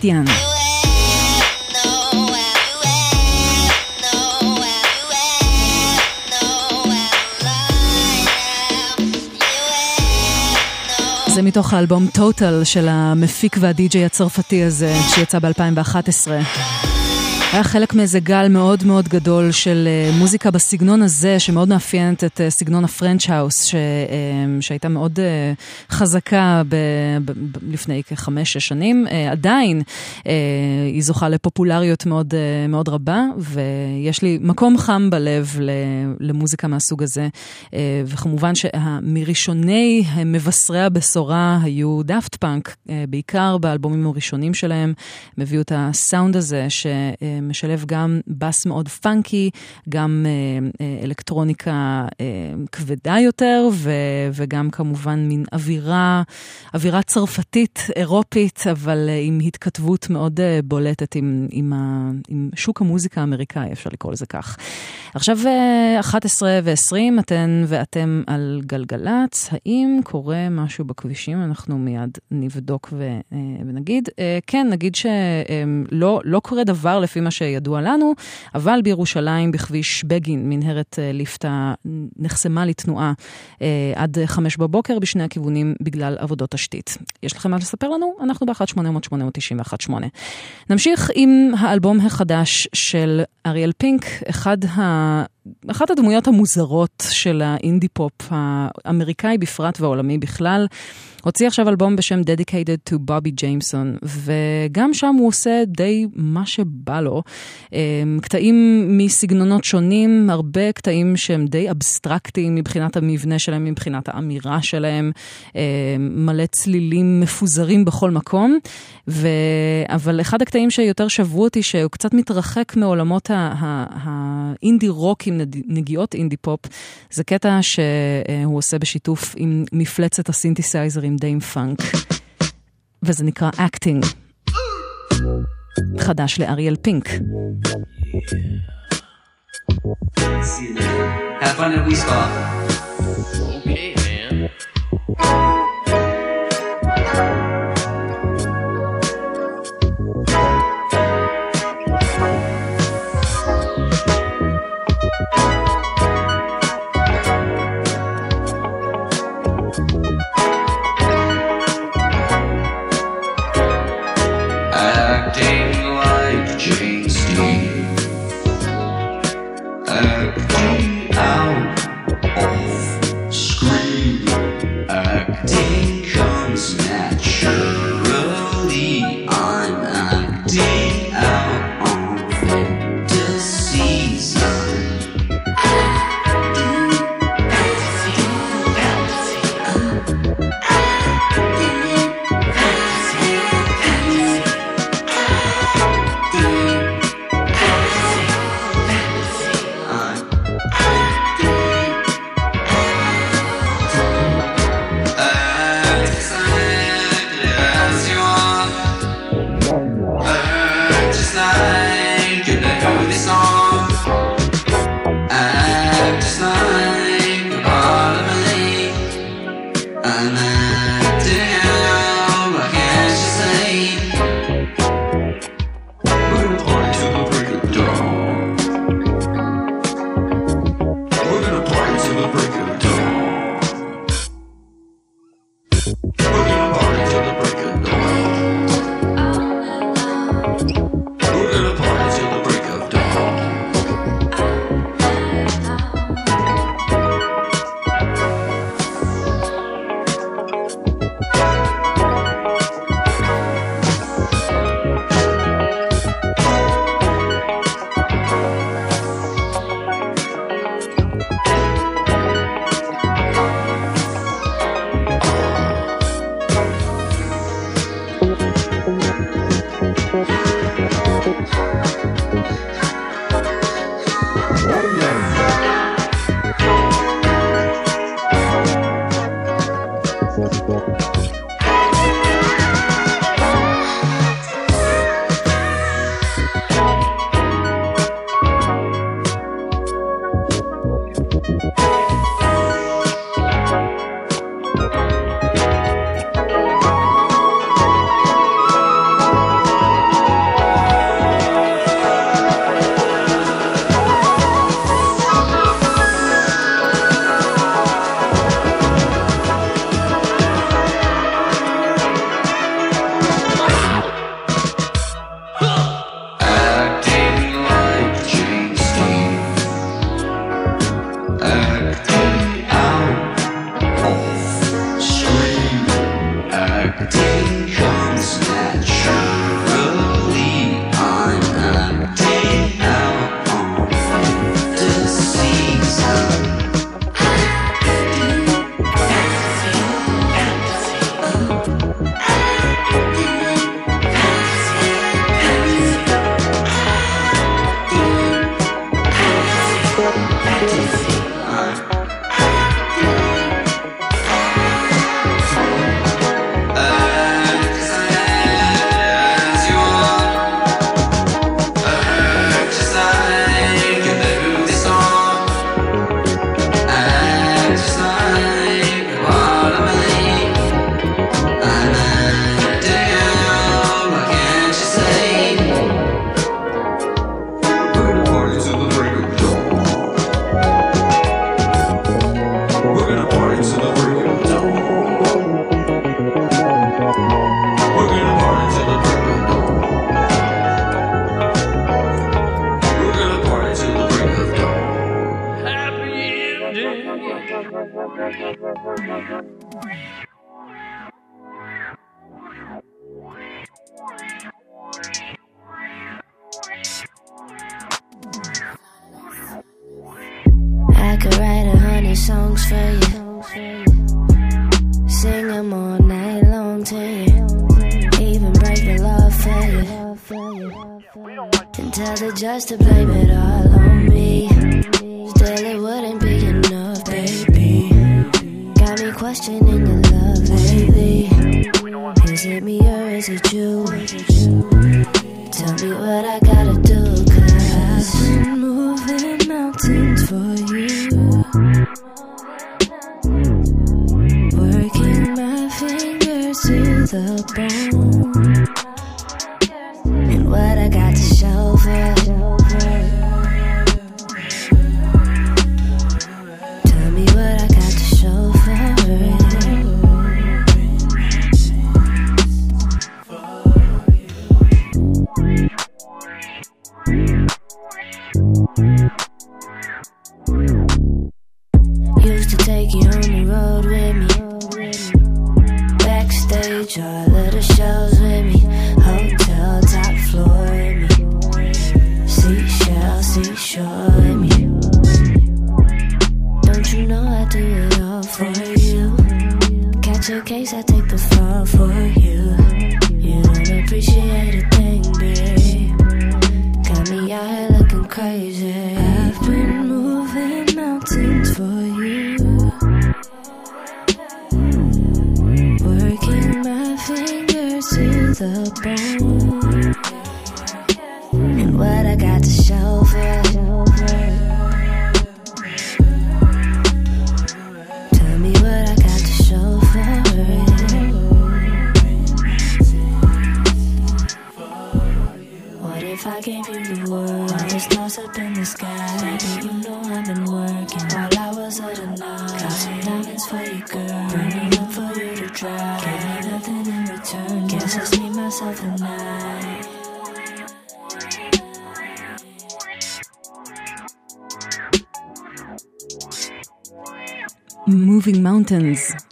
סבסטיאן. זה מתוך האלבום Total של המפיק והדי-ג'יי הצרפתי הזה שיצא ב-2011. היה חלק מאיזה גל מאוד מאוד גדול של אה, מוזיקה בסגנון הזה, שמאוד מאפיינת את אה, סגנון ה French House, ש, אה, שהייתה מאוד חזקה ב, ב, לפני כחמש-שש שנים. עדיין היא זוכה לפופולריות מאוד, מאוד רבה, ויש לי מקום חם בלב למוזיקה מהסוג הזה. וכמובן שמראשוני מבשרי הבשורה היו דאפט פאנק, בעיקר באלבומים הראשונים שלהם, הם הביאו את הסאונד הזה, ש... Uh, משלב גם בס מאוד פאנקי, גם אה, אה, אלקטרוניקה אה, כבדה יותר, ו, וגם כמובן מין אווירה, אווירה צרפתית, אירופית, אבל עם התכתבות מאוד בולטת עם, עם, ה, עם שוק המוזיקה האמריקאי, אפשר לקרוא לזה כך. עכשיו 11 אה, ו-20, אתן ואתם על גלגלצ, האם קורה משהו בכבישים? אנחנו מיד נבדוק ונגיד. כן, נגיד שלא לא קורה דבר לפי מה שידוע לנו, אבל בירושלים, בכביש בגין, מנהרת ליפתא נחסמה לתנועה עד 5 בבוקר בשני הכיוונים בגלל עבודות תשתית. יש לכם מה לספר לנו? אנחנו ב-1-800-891-8. נמשיך עם האלבום החדש של אריאל פינק, אחד ה... אחת הדמויות המוזרות של האינדי פופ האמריקאי בפרט והעולמי בכלל. הוציא עכשיו אלבום בשם Dedicated to Bobby Jameson, וגם שם הוא עושה די מה שבא לו. אמ, קטעים מסגנונות שונים, הרבה קטעים שהם די אבסטרקטיים מבחינת המבנה שלהם, מבחינת האמירה שלהם, אמ, מלא צלילים מפוזרים בכל מקום. ו... אבל אחד הקטעים שיותר שבו אותי, שהוא קצת מתרחק מעולמות האינדי רוק עם נגיעות אינדי פופ, זה קטע שהוא עושה בשיתוף עם מפלצת הסינתסייזרים Dâm-Funk, וזה נקרא אקטינג. חדש לאריאל פינק. Have fun at Wii Okay, man.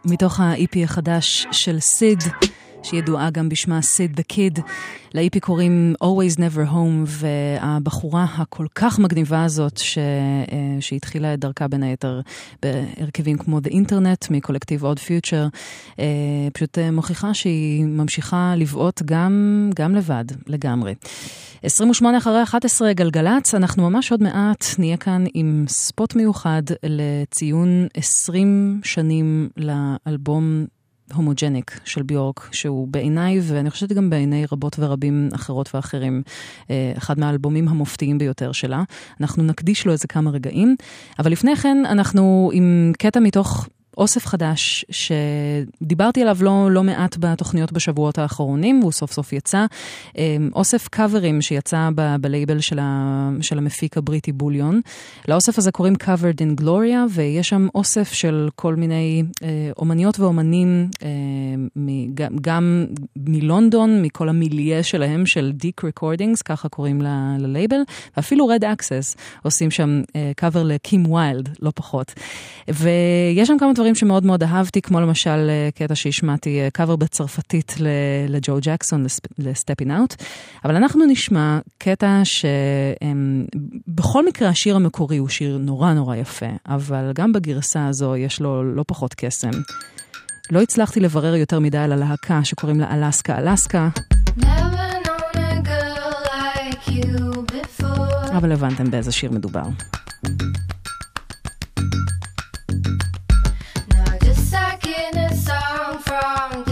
מתוך ה-EP החדש של סיד, שידועה גם בשמה סיד the Kid. ל-EP קוראים Always Never Home, והבחורה הכל כך מגניבה הזאת, ש... אה, שהתחילה את דרכה בין היתר בהרכבים כמו The Internet מקולקטיב Odd Future, אה, פשוט אה, מוכיחה שהיא ממשיכה לבעוט גם, גם לבד, לגמרי. 28 אחרי 11 גלגלצ, אנחנו ממש עוד מעט נהיה כאן עם ספוט מיוחד לציון 20 שנים לאלבום הומוג'ניק של ביורק, שהוא בעיניי, ואני חושבת גם בעיני רבות ורבים אחרות ואחרים, אה, אחד מהאלבומים המופתיים ביותר שלה. אנחנו נקדיש לו איזה כמה רגעים, אבל לפני כן אנחנו עם קטע מתוך אוסף חדש שדיברתי עליו לא, לא מעט בתוכניות בשבועות האחרונים, והוא סוף סוף יצא. אמ, אוסף קאברים שיצא ב- בלייבל של, ה- של המפיק הבריטי בוליון. לאוסף הזה קוראים Covered in Gloria, ויש שם אוסף של כל מיני אה, אומניות ואומנים, אה, מ- גם, גם מלונדון, מכל המיליה שלהם, של Deek Recordings, ככה קוראים ל- ללייבל, ואפילו Red Axes עושים שם אה, קאבר לקים ויילד, לא פחות. ויש שם כמה דברים. דברים שמאוד מאוד אהבתי, כמו למשל אה, קטע שהשמעתי קאבר בצרפתית לג'ו ג'קסון, ל Steppin' Out, אבל אנחנו נשמע קטע שבכל מקרה השיר המקורי הוא שיר נורא נורא יפה, אבל גם בגרסה הזו יש לו לא פחות קסם. לא הצלחתי לברר יותר מדי על הלהקה שקוראים לה אלסקה אלסקה. אבל הבנתם באיזה שיר מדובר. גלגלגלגלצ.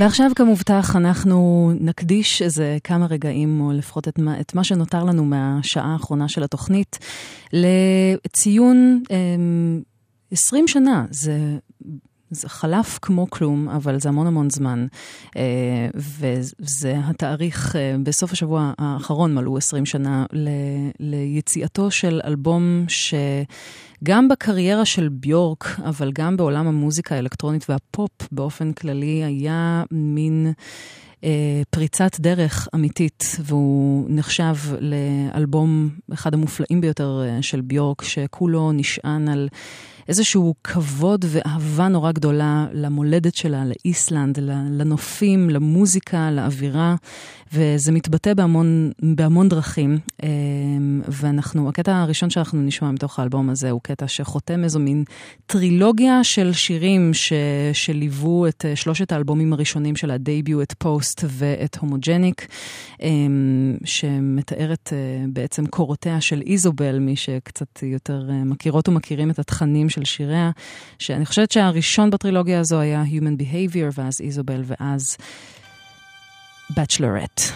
ועכשיו כמובטח אנחנו נקדיש איזה כמה רגעים, או לפחות את את מה שנותר לנו מהשעה האחרונה של התוכנית, לציון אה, 20 שנה. זה זה חלף כמו כלום, אבל זה המון המון זמן. אה, וזה התאריך, אה, בסוף השבוע האחרון מלאו 20 שנה ל, ליציאתו של אלבום שגם בקריירה של ביורק, אבל גם בעולם המוזיקה האלקטרונית והפופ באופן כללי, היה מין... אה, פריצת דרך אמיתית, והוא נחשב לאלבום אחד המופלאים ביותר של ביורק, שכולו נשען על איזשהו כבוד ואהבה נורא גדולה למולדת שלה, לאיסלנד, לנופים, למוזיקה, לאווירה, וזה מתבטא בהמון, בהמון דרכים. ואנחנו, הקטע הראשון שאנחנו נשמע מתוך האלבום הזה הוא קטע שחותם איזו מין טרילוגיה של שירים ש, שליוו את שלושת האלבומים הראשונים של הדייביו, את פוסט ואת הומוג'ניק, שמתארת בעצם קורותיה של איזובל, מי שקצת יותר מכירות ומכירים את התכנים של שיריה, שאני חושבת שהראשון בטרילוגיה הזו היה Human Behavior, ואז איזובל, ואז Bachelorette.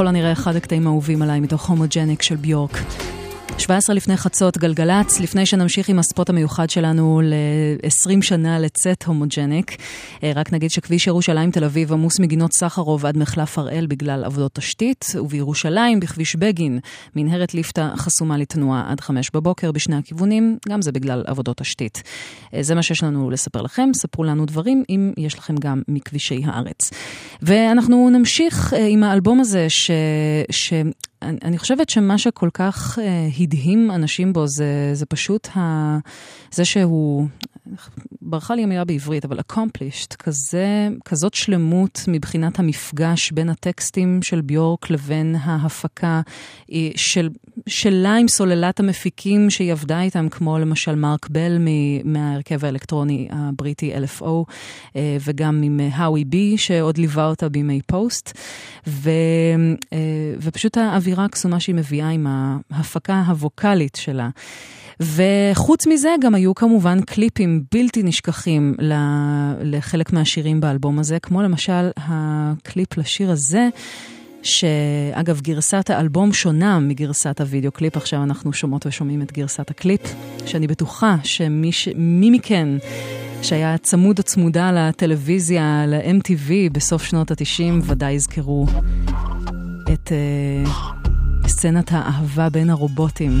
ככל הנראה אחד הקטעים האהובים עליי מתוך הומוג'ניק של ביורק. 17 לפני חצות, גלגלצ, לפני שנמשיך עם הספוט המיוחד שלנו ל-20 שנה לצאת הומוג'ניק. אה, רק נגיד שכביש ירושלים תל אביב עמוס מגינות סחרוב עד מחלף הראל בגלל עבודות תשתית, ובירושלים, בכביש בגין, מנהרת ליפתא חסומה לתנועה עד 5 בבוקר בשני הכיוונים, גם זה בגלל עבודות תשתית. אה, זה מה שיש לנו לספר לכם, ספרו לנו דברים אם יש לכם גם מכבישי הארץ. ואנחנו נמשיך אה, עם האלבום הזה, ש... ש... אני, חושבת שמה שכל כך הדהים אנשים בו זה, זה פשוט ה, זה שהוא, ברכה לי המילה בעברית, אבל accomplished, כזה, כזאת שלמות מבחינת המפגש בין הטקסטים של ביורק לבין ההפקה של, שלה עם סוללת המפיקים שהיא עבדה איתם, כמו למשל מרק בל מההרכב האלקטרוני הבריטי LFO, אה, וגם עם Howie B, שעוד ליווה אותה בימי פוסט, ו, אה, ופשוט האווירה הקסומה שהיא מביאה עם ההפקה הווקאלית שלה. וחוץ מזה גם היו כמובן קליפים בלתי נשכחים לחלק מהשירים באלבום הזה, כמו למשל הקליפ לשיר הזה. שאגב, גרסת האלבום שונה מגרסת הוידאו קליפ, עכשיו אנחנו שומעות ושומעים את גרסת הקליפ, שאני בטוחה שמי ש... מכן שהיה צמוד או צמודה לטלוויזיה, ל-MTV בסוף שנות ה-90, ודאי יזכרו את uh, סצנת האהבה בין הרובוטים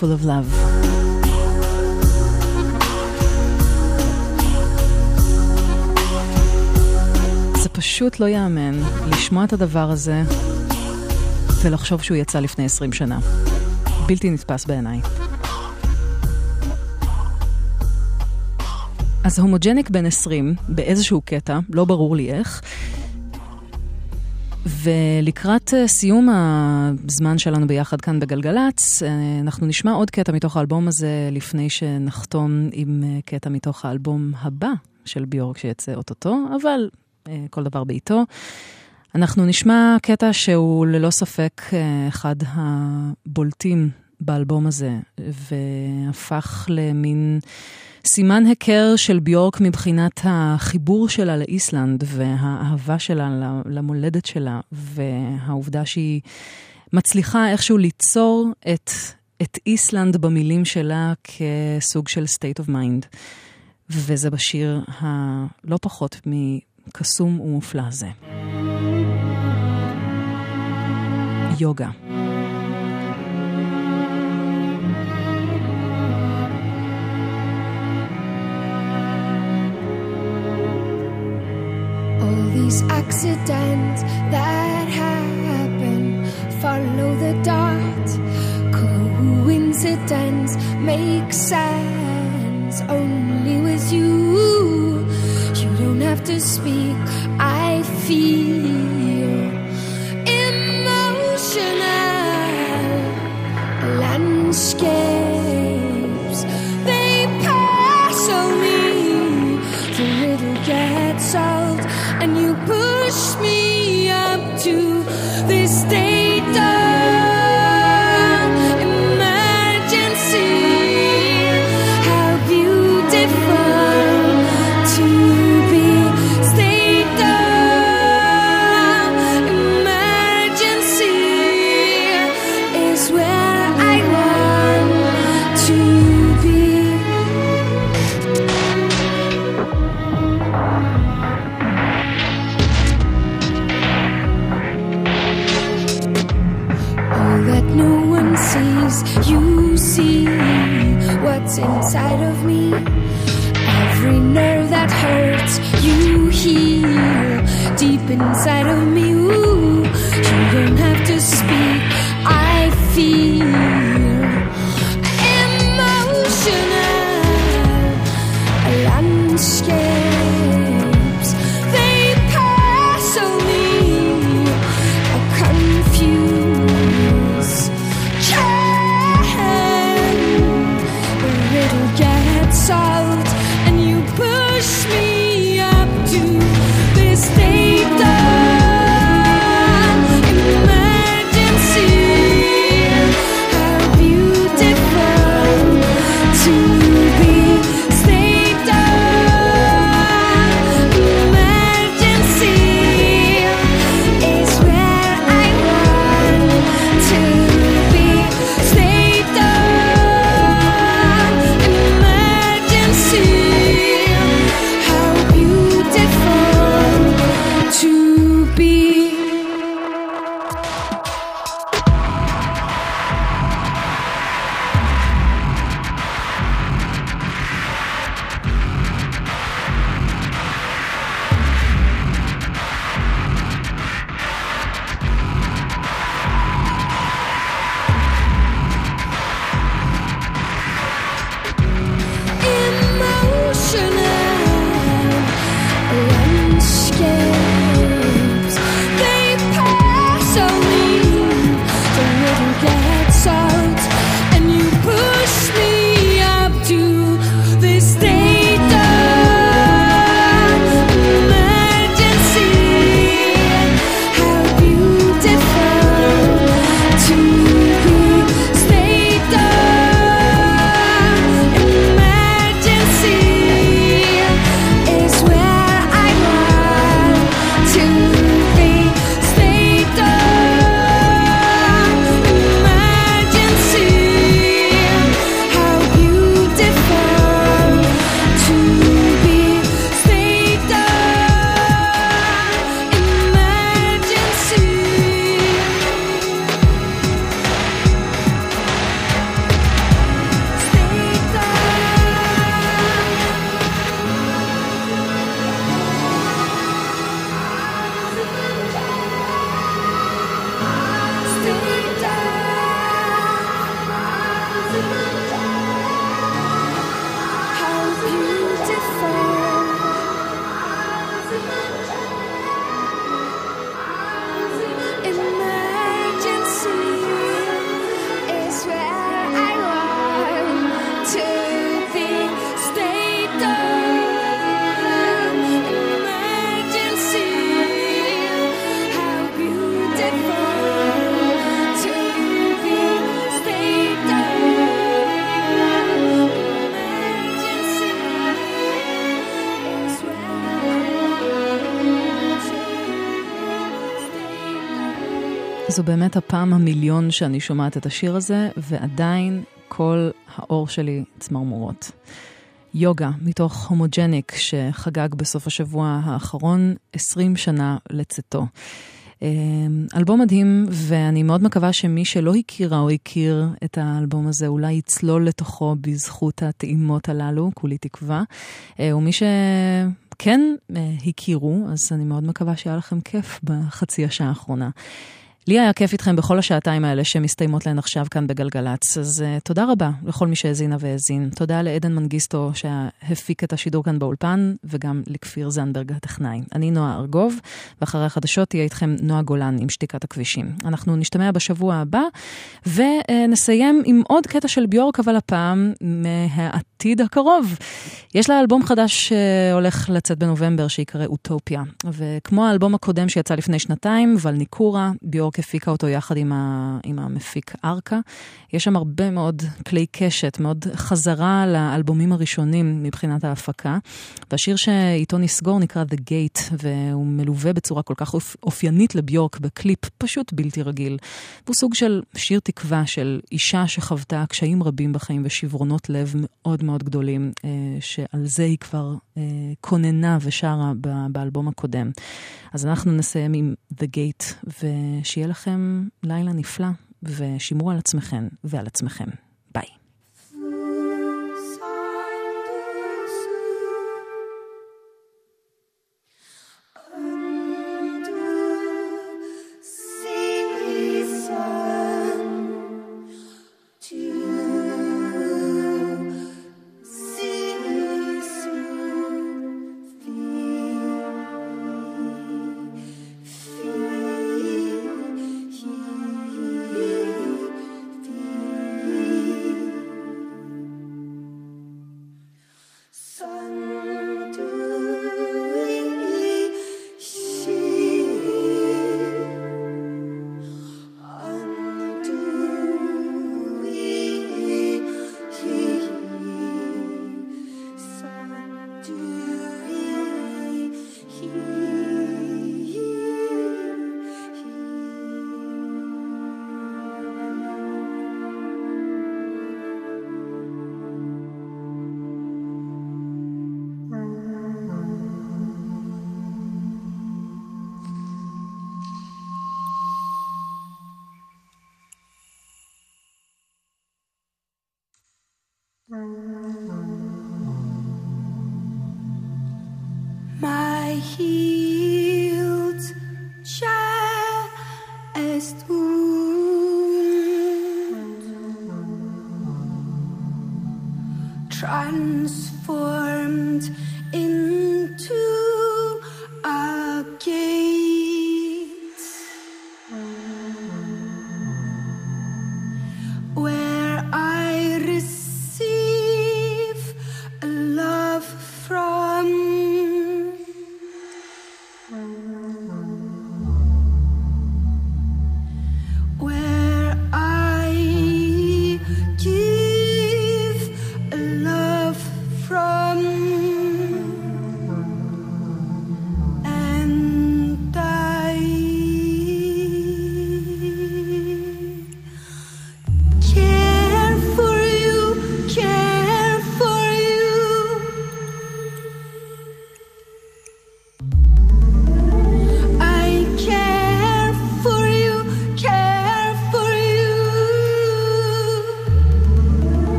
full of love. זה פשוט לא ייאמן לשמוע את הדבר הזה ולחשוב שהוא יצא לפני 20 שנה. בלתי נתפס בעיניי. אז הומוג'ניק בן 20, באיזשהו קטע, לא ברור לי איך, ולקראת אה, סיום הזמן שלנו ביחד כאן בגלגלצ, אה, אנחנו נשמע עוד קטע מתוך האלבום הזה לפני שנחתום עם אה, קטע מתוך האלבום הבא של ביורק שיצא אוטוטו, אבל כל דבר בעיתו. אנחנו נשמע קטע שהוא ללא ספק אחד הבולטים באלבום הזה, והפך למין... סימן היכר של ביורק מבחינת החיבור שלה לאיסלנד והאהבה שלה למולדת שלה, והעובדה שהיא מצליחה איכשהו ליצור את, את איסלנד במילים שלה כסוג של state of mind. וזה בשיר הלא פחות מקסום ומופלא הזה. יוגה. These accidents that happen follow the dot. Coincidence makes sense only with you. You don't have to speak, I feel emotional landscapes. They pass on me, the little gets old and you push me up to this state of inside of me. Every nerve that hurts, you heal deep inside of me. זו באמת הפעם המיליון שאני שומעת את השיר הזה, ועדיין כל האור שלי צמרמורות. יוגה, מתוך הומוג'ניק, שחגג בסוף השבוע האחרון 20 שנה לצאתו. אמ, אלבום מדהים, ואני מאוד מקווה שמי שלא הכירה או הכיר את האלבום הזה, אולי יצלול לתוכו בזכות הטעימות הללו, כולי תקווה. אה, ומי שכן אה, הכירו, אז אני מאוד מקווה שהיה לכם כיף בחצי השעה האחרונה. לי היה כיף איתכם בכל השעתיים האלה שמסתיימות להן עכשיו כאן בגלגלצ. אז uh, תודה רבה לכל מי שהאזינה והאזין. תודה לעדן מנגיסטו שהפיק את השידור כאן באולפן, וגם לכפיר זנדברג הטכנאי. אני נועה ארגוב, ואחרי החדשות תהיה איתכם נועה גולן עם שתיקת הכבישים. אנחנו נשתמע בשבוע הבא, ונסיים עם עוד קטע של ביורק, אבל הפעם מהעתיד הקרוב. יש לה אלבום חדש שהולך לצאת בנובמבר, שיקרא אוטופיה. וכמו האלבום הקודם שיצא לפני שנתיים, ולניקורה, ביורק הפיקה אותו יחד עם, ה, עם המפיק ארקה. יש שם הרבה מאוד כלי קשת, מאוד חזרה לאלבומים הראשונים מבחינת ההפקה. והשיר שאיתו נסגור נקרא The Gate, והוא מלווה בצורה כל כך אופיינית לביורק בקליפ פשוט בלתי רגיל. והוא סוג של שיר תקווה של אישה שחוותה קשיים רבים בחיים ושברונות לב מאוד מאוד גדולים, אה, שעל זה היא כבר כוננה ושרה באלבום הקודם. אז אנחנו נסיים עם The Gate, ושיהיה לכם לילה נפלא, ושימרו על עצמכם ועל עצמכם.